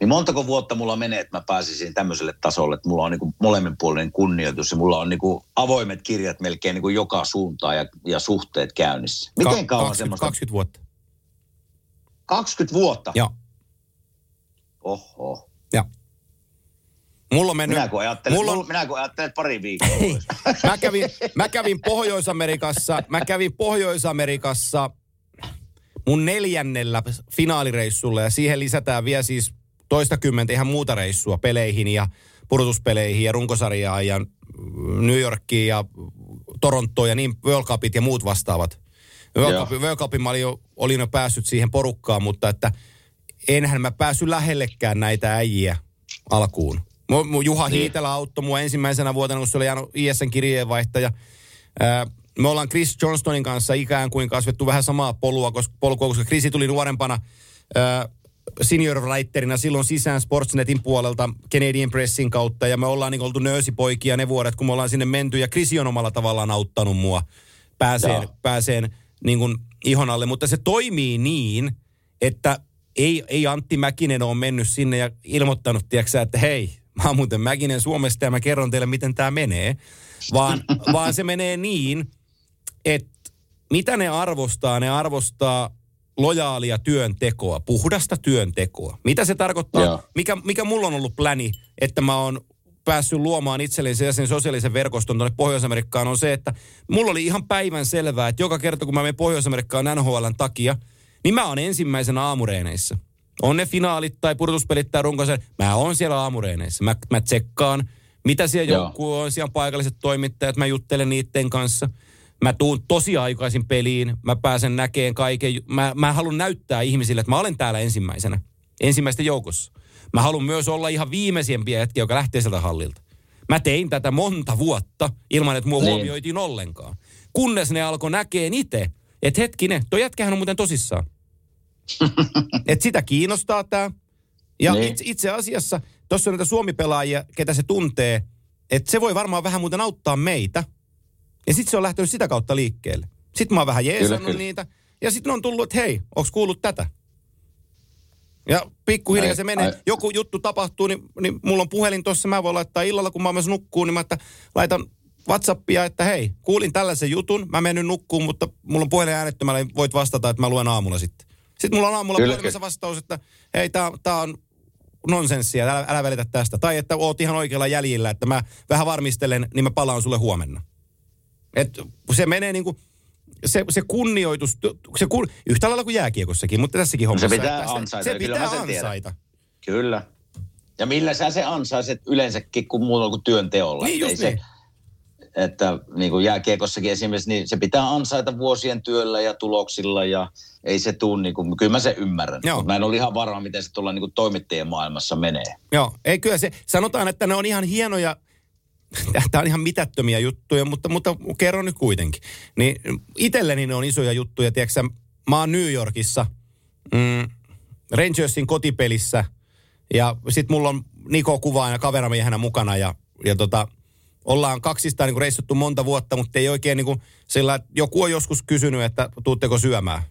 Niin montako vuotta mulla menee, että mä pääsisin tämmöiselle tasolle, että mulla on niin molemminpuolinen kunnioitus ja mulla on niin avoimet kirjat melkein niin joka suuntaan ja, ja suhteet käynnissä. Miten Ka- kauan 20, semmoista? 20 vuotta. 20 vuotta? Joo. Oho. Joo. Mulla on mennyt... Minä kun ajattelen, mulla on- minä kun ajattelen pari viikkoa. *laughs* Mä kävin, mä kävin Pohjois-Amerikassa, mä kävin Pohjois-Amerikassa mun neljännellä finaalireissulla ja siihen lisätään vielä siis toistakymmentä ihan muuta reissua peleihin ja pudotuspeleihin ja runkosarjaan ja New Yorkiin ja Torontoon ja niin World Cupit ja muut vastaavat. World. Cup, World Cupin mä olin jo, olin jo päässyt siihen porukkaan, mutta että enhän mä päässyt lähellekään näitä äijiä alkuun. Mu- mu- Juha Niin. Hiitelä auttoi mua ensimmäisenä vuotena, kun se oli jäänyt ISN kirjeenvaihtaja. Ää, Me ollaan Chris Johnstonin kanssa ikään kuin kasvettu vähän samaa polua, koska, polkua, koska Chris tuli nuorempana ää, senior writerina silloin sisään Sportsnetin puolelta Canadian Pressin kautta. Ja me ollaan niin oltu nöösipoikia ne vuodet, kun me ollaan sinne menty. Ja Chris on omalla tavallaan auttanut mua pääseen, Joo. pääseen niin kuin ihon alle. Mutta se toimii niin, että ei, ei Antti Mäkinen ole mennyt sinne ja ilmoittanut, tiedätkö, että hei, mä oon muuten Mäkinen Suomesta ja mä kerron teille, miten tämä menee. Vaan, *laughs* vaan se menee niin, että mitä ne arvostaa? Ne arvostaa lojaalia työntekoa, puhdasta työntekoa. Mitä se tarkoittaa? Joo. Mikä, mikä mulla on ollut pläni, että mä oon päässyt luomaan itselleni sen sosiaalisen verkoston tuonne Pohjois-Amerikkaan on se, että mulla oli ihan päivän selvää, että joka kerta kun mä menen Pohjois-Amerikkaan NHLn takia, niin mä oon ensimmäisenä aamureeneissä. On ne finaalit tai pudotuspelit tai runkosarja, mä oon siellä aamureeneissä. Mä, mä tsekkaan, mitä siellä joukkue on, siellä on paikalliset toimittajat, mä juttelen niiden kanssa. Mä tuun tosi aikaisin peliin, mä pääsen näkeen kaiken. Mä, mä haluan näyttää ihmisille, että mä olen täällä ensimmäisenä, ensimmäisten joukossa. Mä haluan myös olla ihan viimeisimpiä hetkiä, joka lähtee sieltä hallilta. Mä tein tätä monta vuotta ilman, että mua Niin. huomioitiin ollenkaan. Kunnes ne alkoi näkeen itse, että hetkinen, toi jätkähän on muuten tosissaan. *laughs* että sitä kiinnostaa tämä. Ja Niin. itse, itse asiassa, tuossa on näitä Suomi-pelaajia, ketä se tuntee, että se voi varmaan vähän muuten auttaa meitä. Ja sitten se on lähtenyt sitä kautta liikkeelle. Sitten mä oon vähän jeesannut kyllä. niitä. Ja sitten on tullut, että hei, onks kuullut tätä? Ja pikkuhiljaa se menee. ai- Joku juttu tapahtuu, niin, niin mulla on puhelin tuossa. Mä voin laittaa illalla, kun mä oon myös nukkuun, niin mä että laitan Whatsappia, että hei, kuulin tällaisen jutun. Mä menen nukkuun, mutta mulla on puhelin äänettömällä, niin voit vastata, että mä luen aamulla sitten. Sitten mulla on aamulla Kyllä, puhelimessa kyllä. vastaus, että hei, tää, tää on nonsenssia, älä, älä välitä tästä. Tai että oot ihan oikealla jäljillä, että mä vähän varmistelen, niin mä palaan sulle huomenna. Et se menee niinku, se, se kunnioitus, se kun, yhtä lailla kuin jääkiekossakin, mutta tässäkin hommassa. pitää ansaita, Se, se pitää mä sen tiedän. ansaita. Kyllä. Ja millä sä se ansaiset yleensäkin kuin muulla kuin työnteolla. Niin Ei just se, niin. että niin kuin jääkiekossakin esimerkiksi, niin se pitää ansaita vuosien työllä ja tuloksilla ja ei se tule, niin kuin, kyllä mä sen ymmärrän. Joo. Mä en ole ihan varma, miten se tuolla niin kuin toimittajien maailmassa menee. Joo, ei kyllä se, sanotaan, että ne on ihan hienoja, tämä on ihan mitättömiä juttuja, mutta, mutta kerron nyt kuitenkin. Niin itselleni ne on isoja juttuja, tiedätkö mä oon New Yorkissa, mm, Rangersin kotipelissä ja sit mulla on Niko kuvaa ja kaveramiehenä mukana ja, ja tota, ollaan kaksistaan niin reissuttu monta vuotta, mutta ei oikein niin kuin sillä, että joku on joskus kysynyt, että tuutteko syömään.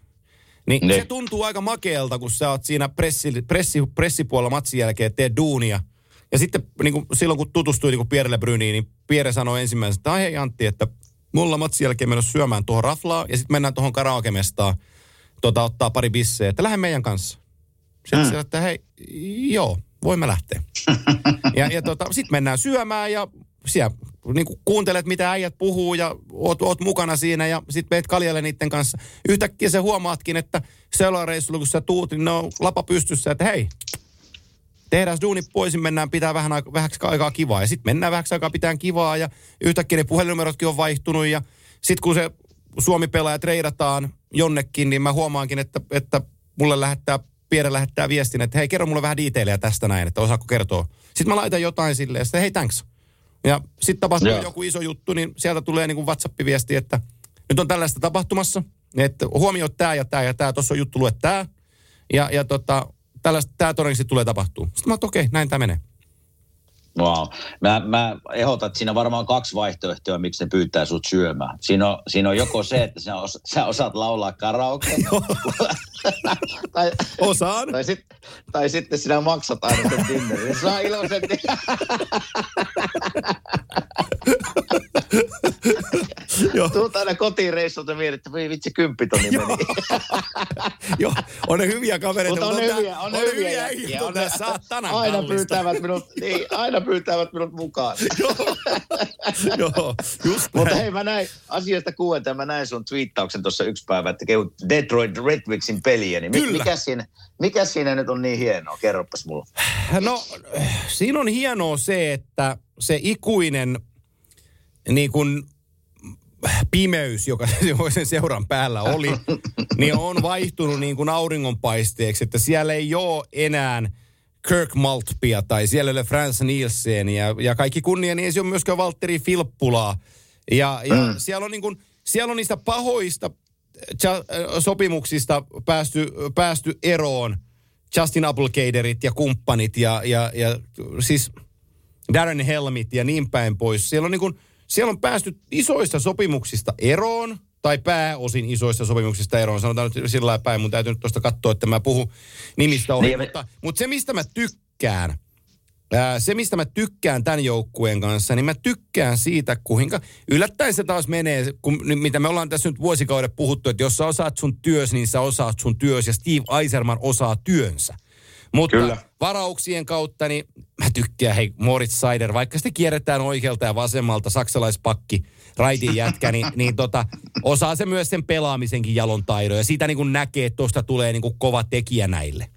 Niin ne. se tuntuu aika makeelta, kun sä oot siinä pressi, pressi, pressipuolella matsin jälkeen, teet duunia. Ja sitten niin kuin silloin, kun tutustuin niin Pierre Lebryniin, niin Pierre sanoi ensimmäisenä, että hei Antti, että mulla matsin jälkeen menossa syömään tuohon raflaa ja sitten mennään tuohon karaokemestaan tota, ottaa pari bisseä, että lähde meidän kanssa. Sitten mm. että hei, joo, voimme lähteä. *laughs* ja ja tota, sitten mennään syömään ja siellä niin kuuntelet, mitä äijät puhuu ja oot, oot mukana siinä ja sitten meet kaljalle niiden kanssa. Yhtäkkiä sä huomaatkin, että seurareissulla, kun sä tuut, niin ne on lapa pystyssä, että hei, tehdään duuni pois, niin mennään pitää vähän aika, vähäksi aikaa kivaa. Ja sitten mennään vähäksi aikaa pitää kivaa ja yhtäkkiä ne puhelinnumerotkin on vaihtunut ja sitten kun se Suomi-pelaaja treidataan jonnekin, niin mä huomaankin, että, että mulle lähettää, Pierre lähettää viestin, että hei, kerro mulle vähän detailia tästä näin, että osaako kertoa. Sitten mä laitan jotain silleen, että hei, thanks. Ja sitten tapahtuu yeah. joku iso juttu, niin sieltä tulee niin kuin WhatsApp-viesti, että nyt on tällaista tapahtumassa, että huomioi tämä ja tämä ja tämä, tuossa on juttu, lue tämä. Ja, ja tota, tällaista, tämä todennäköisesti tulee tapahtuu. Sitten mä okei, okay, näin tämä menee. Wow. Mä, mä ehdotan, että siinä on varmaan kaksi vaihtoehtoa, miksi ne pyytää sut syömään. Siinä on, siinä on joko se, että sä, os, sä osaat laulaa karaoke. *laughs* tai, Osaan. Tai, sit, tai sitten sinä maksat aina sen dinnerin. Saa iloisen *laughs* *laughs* Tuut aina kotiin reissulta vielä, että voi vitsi kymppitoni meni. *laughs* Joo, on ne hyviä kavereita. Mutta on, on hyviä, on, on hyviä, hyviä. On ne, saatana *laughs* aina pyytävät minut, niin, aina pyytävät minut mukaan. Joo, just Mutta hei, mä näin asiasta kuulen, mä näin sun twiittauksen tuossa yksi päivä, että kehut Detroit Red Wingsin peliä, niin Kyllä. mikä siinä, mikä siinä nyt on niin hienoa? Kerropas mulla. No, siinä on hienoa se, että se ikuinen niin kuin pimeys, joka *laughs* sen seuran päällä oli, niin on vaihtunut niin kuin auringonpaisteeksi, että siellä ei ole enää Kirk Maltpia tai siellä ei ole Frans Nielsen ja, ja kaikki kunnia, niin ei se ole myöskään Valtteri Filppulaa. Ja, ja mm. siellä, on niin kuin, siellä on niistä pahoista äh, sopimuksista päästy, päästy eroon. Justin Applegaderit ja kumppanit ja, ja, ja siis Darren Helmit ja niin päin pois. Siellä on niin kuin, siellä on päästy isoista sopimuksista eroon, tai pääosin isoista sopimuksista eroon. Sanotaan nyt sillä päin, mun täytyy nyt tuosta katsoa, että mä puhun nimistä ohi. Niin, mutta, mutta se, mistä mä tykkään, ää, se, mistä mä tykkään tämän joukkueen kanssa, niin mä tykkään siitä, kuinka yllättäen se taas menee, kun, mitä me ollaan tässä nyt vuosikaudet puhuttu, että jos sä osaat sun työs, niin sä osaat sun työs, ja Steve Eiserman osaa työnsä. Mutta Kyllä. Varauksien kautta, niin mä tykkään, hei, Moritz Seider, vaikka sitten kierretään oikealta ja vasemmalta, saksalaispakki, raitin jätkä, niin, *laughs* niin tota, osaa se myös sen pelaamisenkin jalon taidon. Ja siitä niin kuin näkee, että tuosta tulee niin kuin kova tekijä näille.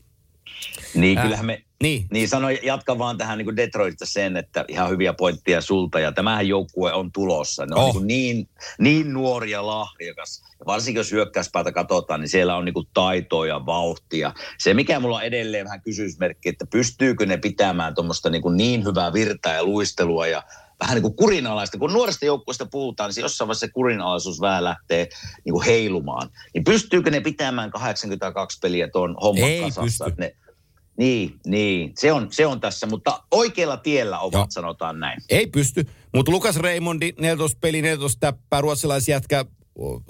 Niin, kyllähän me, niin. niin sano, jatka vaan tähän niin Detroitista sen, että ihan hyviä pointteja sulta. Ja tämähän joukkue on tulossa. Ne on oh. niin, niin, niin nuori ja lahjakas. Ja varsinkin jos hyökkäyspäätä katsotaan, niin siellä on niin kuin taitoa ja vauhtia. Se, mikä mulla on edelleen vähän kysymysmerkki, että pystyykö ne pitämään tuommoista niin, niin hyvää virtaa ja luistelua ja vähän niin kuin kurinalaista. Kun nuoresta joukkueesta puhutaan, niin jossain vaiheessa se kurinalaisuus vähän lähtee niin kuin heilumaan. Niin pystyykö ne pitämään 82 peliä tuon homman Ei kasassa? Pysty. Ne, niin, niin. Se on, se on tässä, mutta oikealla tiellä ovat, Joo. sanotaan näin. Ei pysty, mutta Lukas Reimondi, 14 peli, 14 täppää, ruotsalaisjätkä,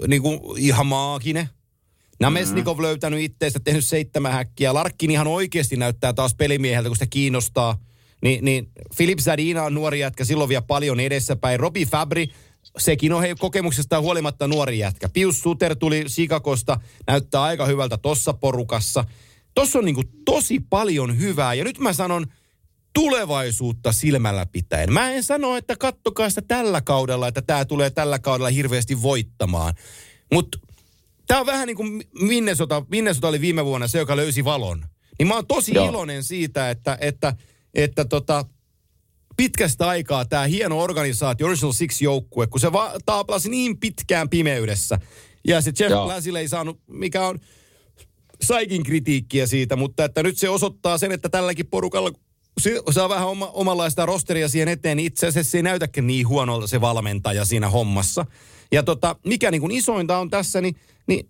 niin kuin ihan maakinen. Namesnikov mm-hmm. löytänyt itteistä, tehnyt seitsemän häkkiä. Larkkin ihan oikeasti näyttää taas pelimieheltä, kun sitä kiinnostaa. Niin, niin Philip Zadina on nuori jätkä, silloin vielä paljon edessäpäin. Robi Fabri, sekin on hei, kokemuksestaan huolimatta nuori jätkä. Pius Suter tuli Sikakosta, näyttää aika hyvältä tossa porukassa. Tossa on niinku tosi paljon hyvää ja nyt mä sanon tulevaisuutta silmällä pitäen. Mä en sano, että kattokaa sitä tällä kaudella, että tämä tulee tällä kaudella hirveästi voittamaan. Mutta tämä on vähän niin kuin Minnesota, Minnesota oli viime vuonna se, joka löysi valon. Niin mä oon tosi Joo. iloinen siitä, että, että, että tota, pitkästä aikaa tämä hieno organisaatio, Original Six-joukkue, kun se va- taaplasi niin pitkään pimeydessä. Ja se Jeff Blasille ei saanut, mikä on saikin kritiikkiä siitä, mutta että nyt se osoittaa sen, että tälläkin porukalla se saa vähän oma, omanlaista rosteria siihen eteen, niin itse asiassa se ei näytäkään niin huonolta se valmentaja siinä hommassa. Ja tota, mikä niin kuin isointa on tässä, niin, niin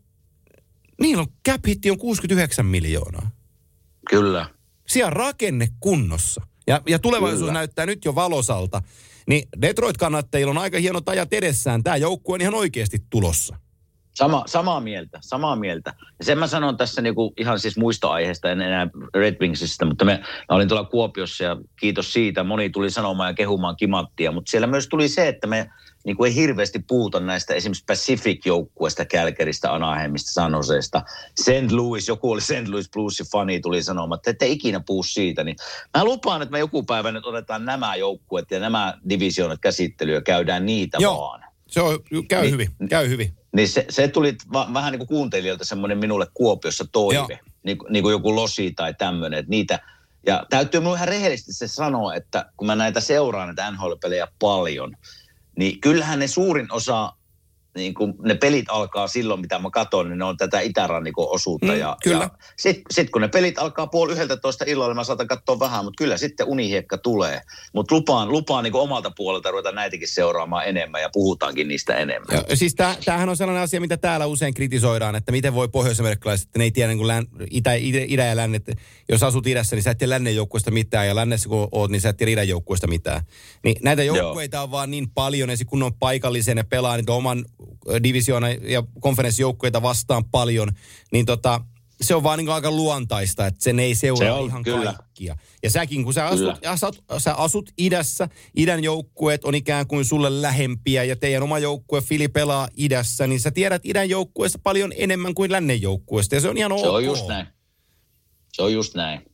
niillä on cap on 69 miljoonaa. Kyllä. Siellä rakenne kunnossa. Ja, ja tulevaisuus Kyllä. näyttää nyt jo valosalta. Niin Detroit-kannattajilla on aika hieno ajat edessään. Tämä joukkue on ihan oikeasti tulossa. Sama, samaa mieltä, samaa mieltä. Ja sen mä sanon tässä niinku ihan siis muista aiheista, en enää Red Wingsista, mutta me, mä olin tuolla Kuopiossa ja kiitos siitä. Moni tuli sanomaan ja kehumaan kimanttia, mutta siellä myös tuli se, että me niin kuin ei hirveästi puhuta näistä esimerkiksi Pacific-joukkueesta, Kälkeristä, Anaheimista, Sanoseesta. St. Louis, joku oli St. Louis Bluesin fani, tuli sanomaan, että ette ikinä puhu siitä. Niin mä lupaan, että me joku päivä nyt otetaan nämä joukkueet ja nämä divisioonat käsittelyä, käydään niitä Joo. vaan. Se on, käy niin, hyvin, käy hyvin. Niin se, se tuli va, vähän niin kuin kuuntelijoilta semmoinen minulle Kuopiossa toive, niin, niin kuin joku losi tai tämmöinen, että niitä, ja täytyy minun ihan rehellisesti se sanoa, että kun mä näitä seuraan, näitä NHL-pelejä paljon, niin kyllähän ne suurin osa niin kun ne pelit alkaa silloin, mitä mä katson, niin ne on tätä itärannikon osuutta. Mm, ja, kyllä. ja sitten sit kun ne pelit alkaa puoli yhdeltä toista illalla, niin mä saatan katsoa vähän, mutta kyllä sitten unihiekka tulee. Mutta lupaan, lupaan niin omalta puolelta ruveta näitäkin seuraamaan enemmän ja puhutaankin niistä enemmän. Ja, siis tämähän on sellainen asia, mitä täällä usein kritisoidaan, että miten voi pohjois-amerikkalaiset, että ne ei tiedä niin kuin län, itä, itä, itä, ja lännet. Jos asut idässä, niin sä et tiedä lännen joukkueesta mitään, ja lännessä kun oot, niin sä et tiedä idän joukkueesta mitään. Niin näitä joukkueita on vaan niin paljon, ja kun on paikallisen ja pelaa niitä oman divisioona ja konferenssijoukkueita vastaan paljon, niin tota, se on vaan niin aika luontaista, että sen ei seuraa se on, ihan kyllä. kaikkia. Ja säkin, kun sä asut, asut, sä asut idässä, idän joukkueet on ikään kuin sulle lähempiä ja teidän oma joukkue Fili pelaa idässä, niin sä tiedät idän joukkueesta paljon enemmän kuin lännen joukkueesta ja se on ihan se ok. Se on just näin. Se on just näin.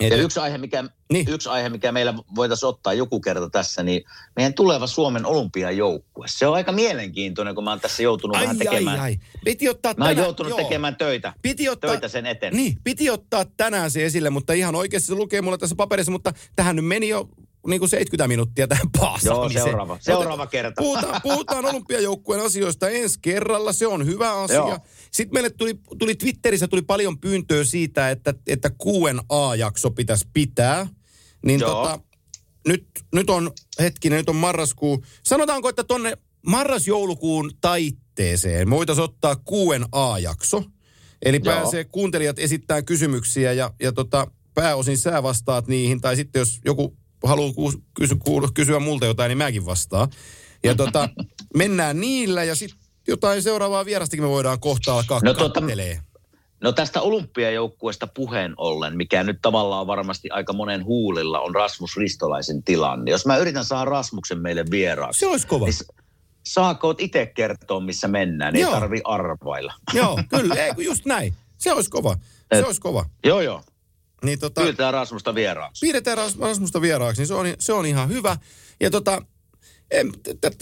Ja yksi aihe, mikä, niin. yksi aihe, mikä meillä voitaisiin ottaa joku kerta tässä, niin meidän tuleva Suomen olympiajoukkue. Se on aika mielenkiintoinen, kun mä oon tässä joutunut ai, vähän tekemään. Ai, ai. Piti ottaa mä oon tänään, joutunut joo. tekemään töitä, piti ottaa, töitä sen eteen. Niin, piti ottaa tänään se esille, mutta ihan oikeasti se lukee mulla tässä paperissa, mutta tähän nyt meni jo niin kuin 70 minuuttia tähän *laughs* paasaamiseen. Joo, seuraava, seuraava kerta. Puhutaan, puhutaan olympiajoukkueen asioista ensi kerralla, se on hyvä asia. Joo. Sitten meille tuli, tuli Twitterissä tuli paljon pyyntöä siitä, että, että Q&A-jakso pitäisi pitää. Niin Joo. tota, nyt, nyt on, hetkinen, nyt on marraskuu. Sanotaanko, että tonne marras-joulukuun taitteeseen voitaisiin ottaa Q&A-jakso. Eli Joo. pääsee kuuntelijat esittää kysymyksiä ja, ja tota, pääosin sä vastaat niihin. Tai sitten jos joku haluaa kysyä, kysyä multa jotain, niin mäkin vastaan. Ja tota, *laughs* mennään niillä ja sitten jotain seuraavaa vierastakin me voidaan kohta alkaa no, tota, No tästä olympiajoukkueesta puheen ollen, mikä nyt tavallaan varmasti aika monen huulilla on Rasmus Ristolaisen tilanne. Jos mä yritän saada Rasmuksen meille vieraaksi. Se olisi kova. Niin saako itse kertoa, missä mennään, niin ei tarvi arvailla. Joo, kyllä, *laughs* ei, just näin. Se olisi kova. Se Et, olisi kova. Joo, joo. Niin tota, Pyydetään Rasmusta vieraaksi. Pyydetään Rasmusta vieraaksi, niin se on, se on ihan hyvä. Ja tota,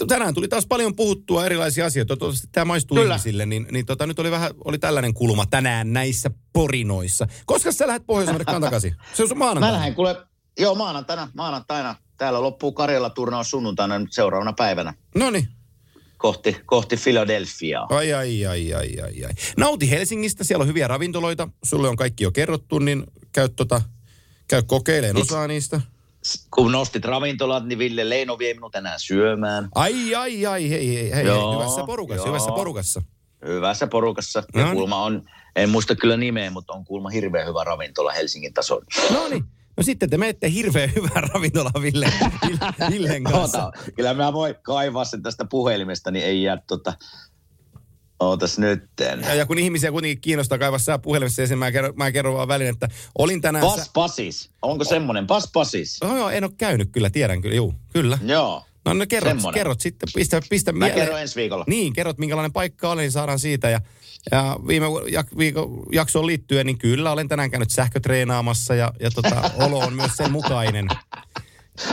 tänään tuli taas paljon puhuttua erilaisia asioita. Toivottavasti tämä maistuu Kyllä. ihmisille, niin, niin tota, nyt oli vähän oli tällainen kulma tänään näissä porinoissa. Koska sä lähdet Pohjois-Amerikkaan *laughs* takaisin? Se on maanantaina. Mä lähden kuule, joo maanantaina, maanantaina. Täällä loppuu Karjala turnaus sunnuntaina nyt seuraavana päivänä. No niin. Kohti, kohti Philadelphiaa. Ai, ai, ai, ai, ai, ai. Nauti Helsingistä, siellä on hyviä ravintoloita. Sulle on kaikki jo kerrottu, niin käy, tota, käy kokeilemaan osaa niistä kun nostit ravintolat, niin Ville Leino vie minut tänään syömään. Ai, ai, ai, hei, hei, hei, joo, hyvässä porukassa, joo. hyvässä porukassa. Hyvässä porukassa. Ja no, kulma on, en muista kyllä nimeä, mutta on kulma hirveän hyvä ravintola Helsingin tasolla. No niin. No sitten te menette hirveän hyvään ravintolaan *laughs* Ville, Villen kanssa. Ota, kyllä mä voin kaivaa sen tästä puhelimesta, niin ei jää tota, Ootas nytten. Ja, ja kun ihmisiä kuitenkin kiinnostaa kaivaa sää puhelimessa esiin, mä kerron, mä kerron vaan välin, että olin tänään... Pas sä... pasis. Onko semmoinen? Pas pasis. No joo, en ole käynyt kyllä, tiedän kyllä, juu, kyllä. Joo. No, no kerrot, kerrot sitten, pistä, pistä Mä mieleen. kerron ensi viikolla. Niin, kerrot minkälainen paikka oli, niin saadaan siitä. Ja, ja viime jak, viikon jaksoon liittyen, niin kyllä olen tänään käynyt sähkötreenaamassa ja, ja tota, olo on myös sen mukainen.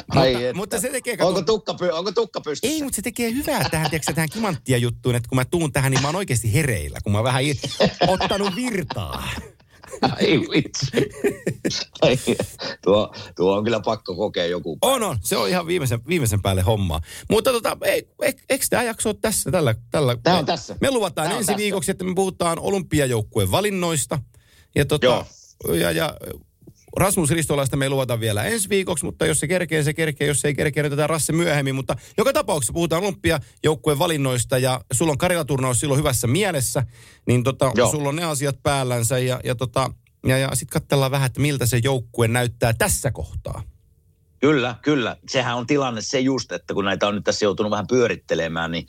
Ai mutta, mutta se tekee... Kato... Onko, tukka, py... Onko tukka pystyssä? Ei, mutta se tekee hyvää tähän, tiedätkö, tähän kimanttia juttuun, että kun mä tuun tähän, niin mä oon oikeasti hereillä, kun mä vähän *laughs* ottanut virtaa. Ai vitsi. tuo, tuo on kyllä pakko kokea joku päivä. On, on. Se on ihan viimeisen, viimeisen päälle hommaa. Mutta tota, ei, eikö tämä jakso ole tässä? Tällä, tällä, tämä on tässä. Me luvataan ensi tässä. viikoksi, että me puhutaan olympiajoukkueen valinnoista. Ja, tota, Joo. ja, ja Rasmus Ristolaista me ei luvata vielä ensi viikoksi, mutta jos se kerkee, se kerkee. Jos se ei kerkee, niin tätä Rasse myöhemmin. Mutta joka tapauksessa puhutaan olympiajoukkueen valinnoista ja sulla on Karjala-turnaus silloin hyvässä mielessä, niin tota, sulla on ne asiat päällänsä ja, ja, tota, ja, ja sitten katsellaan vähän, että miltä se joukkue näyttää tässä kohtaa. Kyllä, kyllä. Sehän on tilanne se just, että kun näitä on nyt tässä joutunut vähän pyörittelemään, niin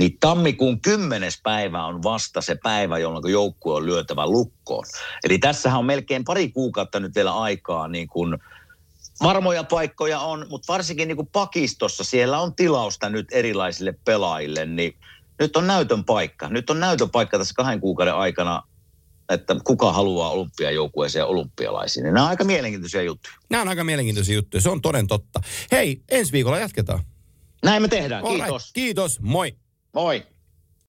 niin tammikuun kymmenes päivä on vasta se päivä, jolloin joukkue on lyötävä lukkoon. Eli tässähän on melkein pari kuukautta nyt vielä aikaa, niin kuin varmoja paikkoja on, mutta varsinkin niin kuin pakistossa siellä on tilausta nyt erilaisille pelaajille, niin nyt on näytön paikka. Nyt on näytön paikka tässä kahden kuukauden aikana, että kuka haluaa olympiajoukkueeseen ja olympialaisiin. Nämä on aika mielenkiintoisia juttuja. Nämä on aika mielenkiintoisia juttuja, se on toden totta. Hei, ensi viikolla jatketaan. Näin me tehdään, kiitos. Right. Kiitos, moi. Moi.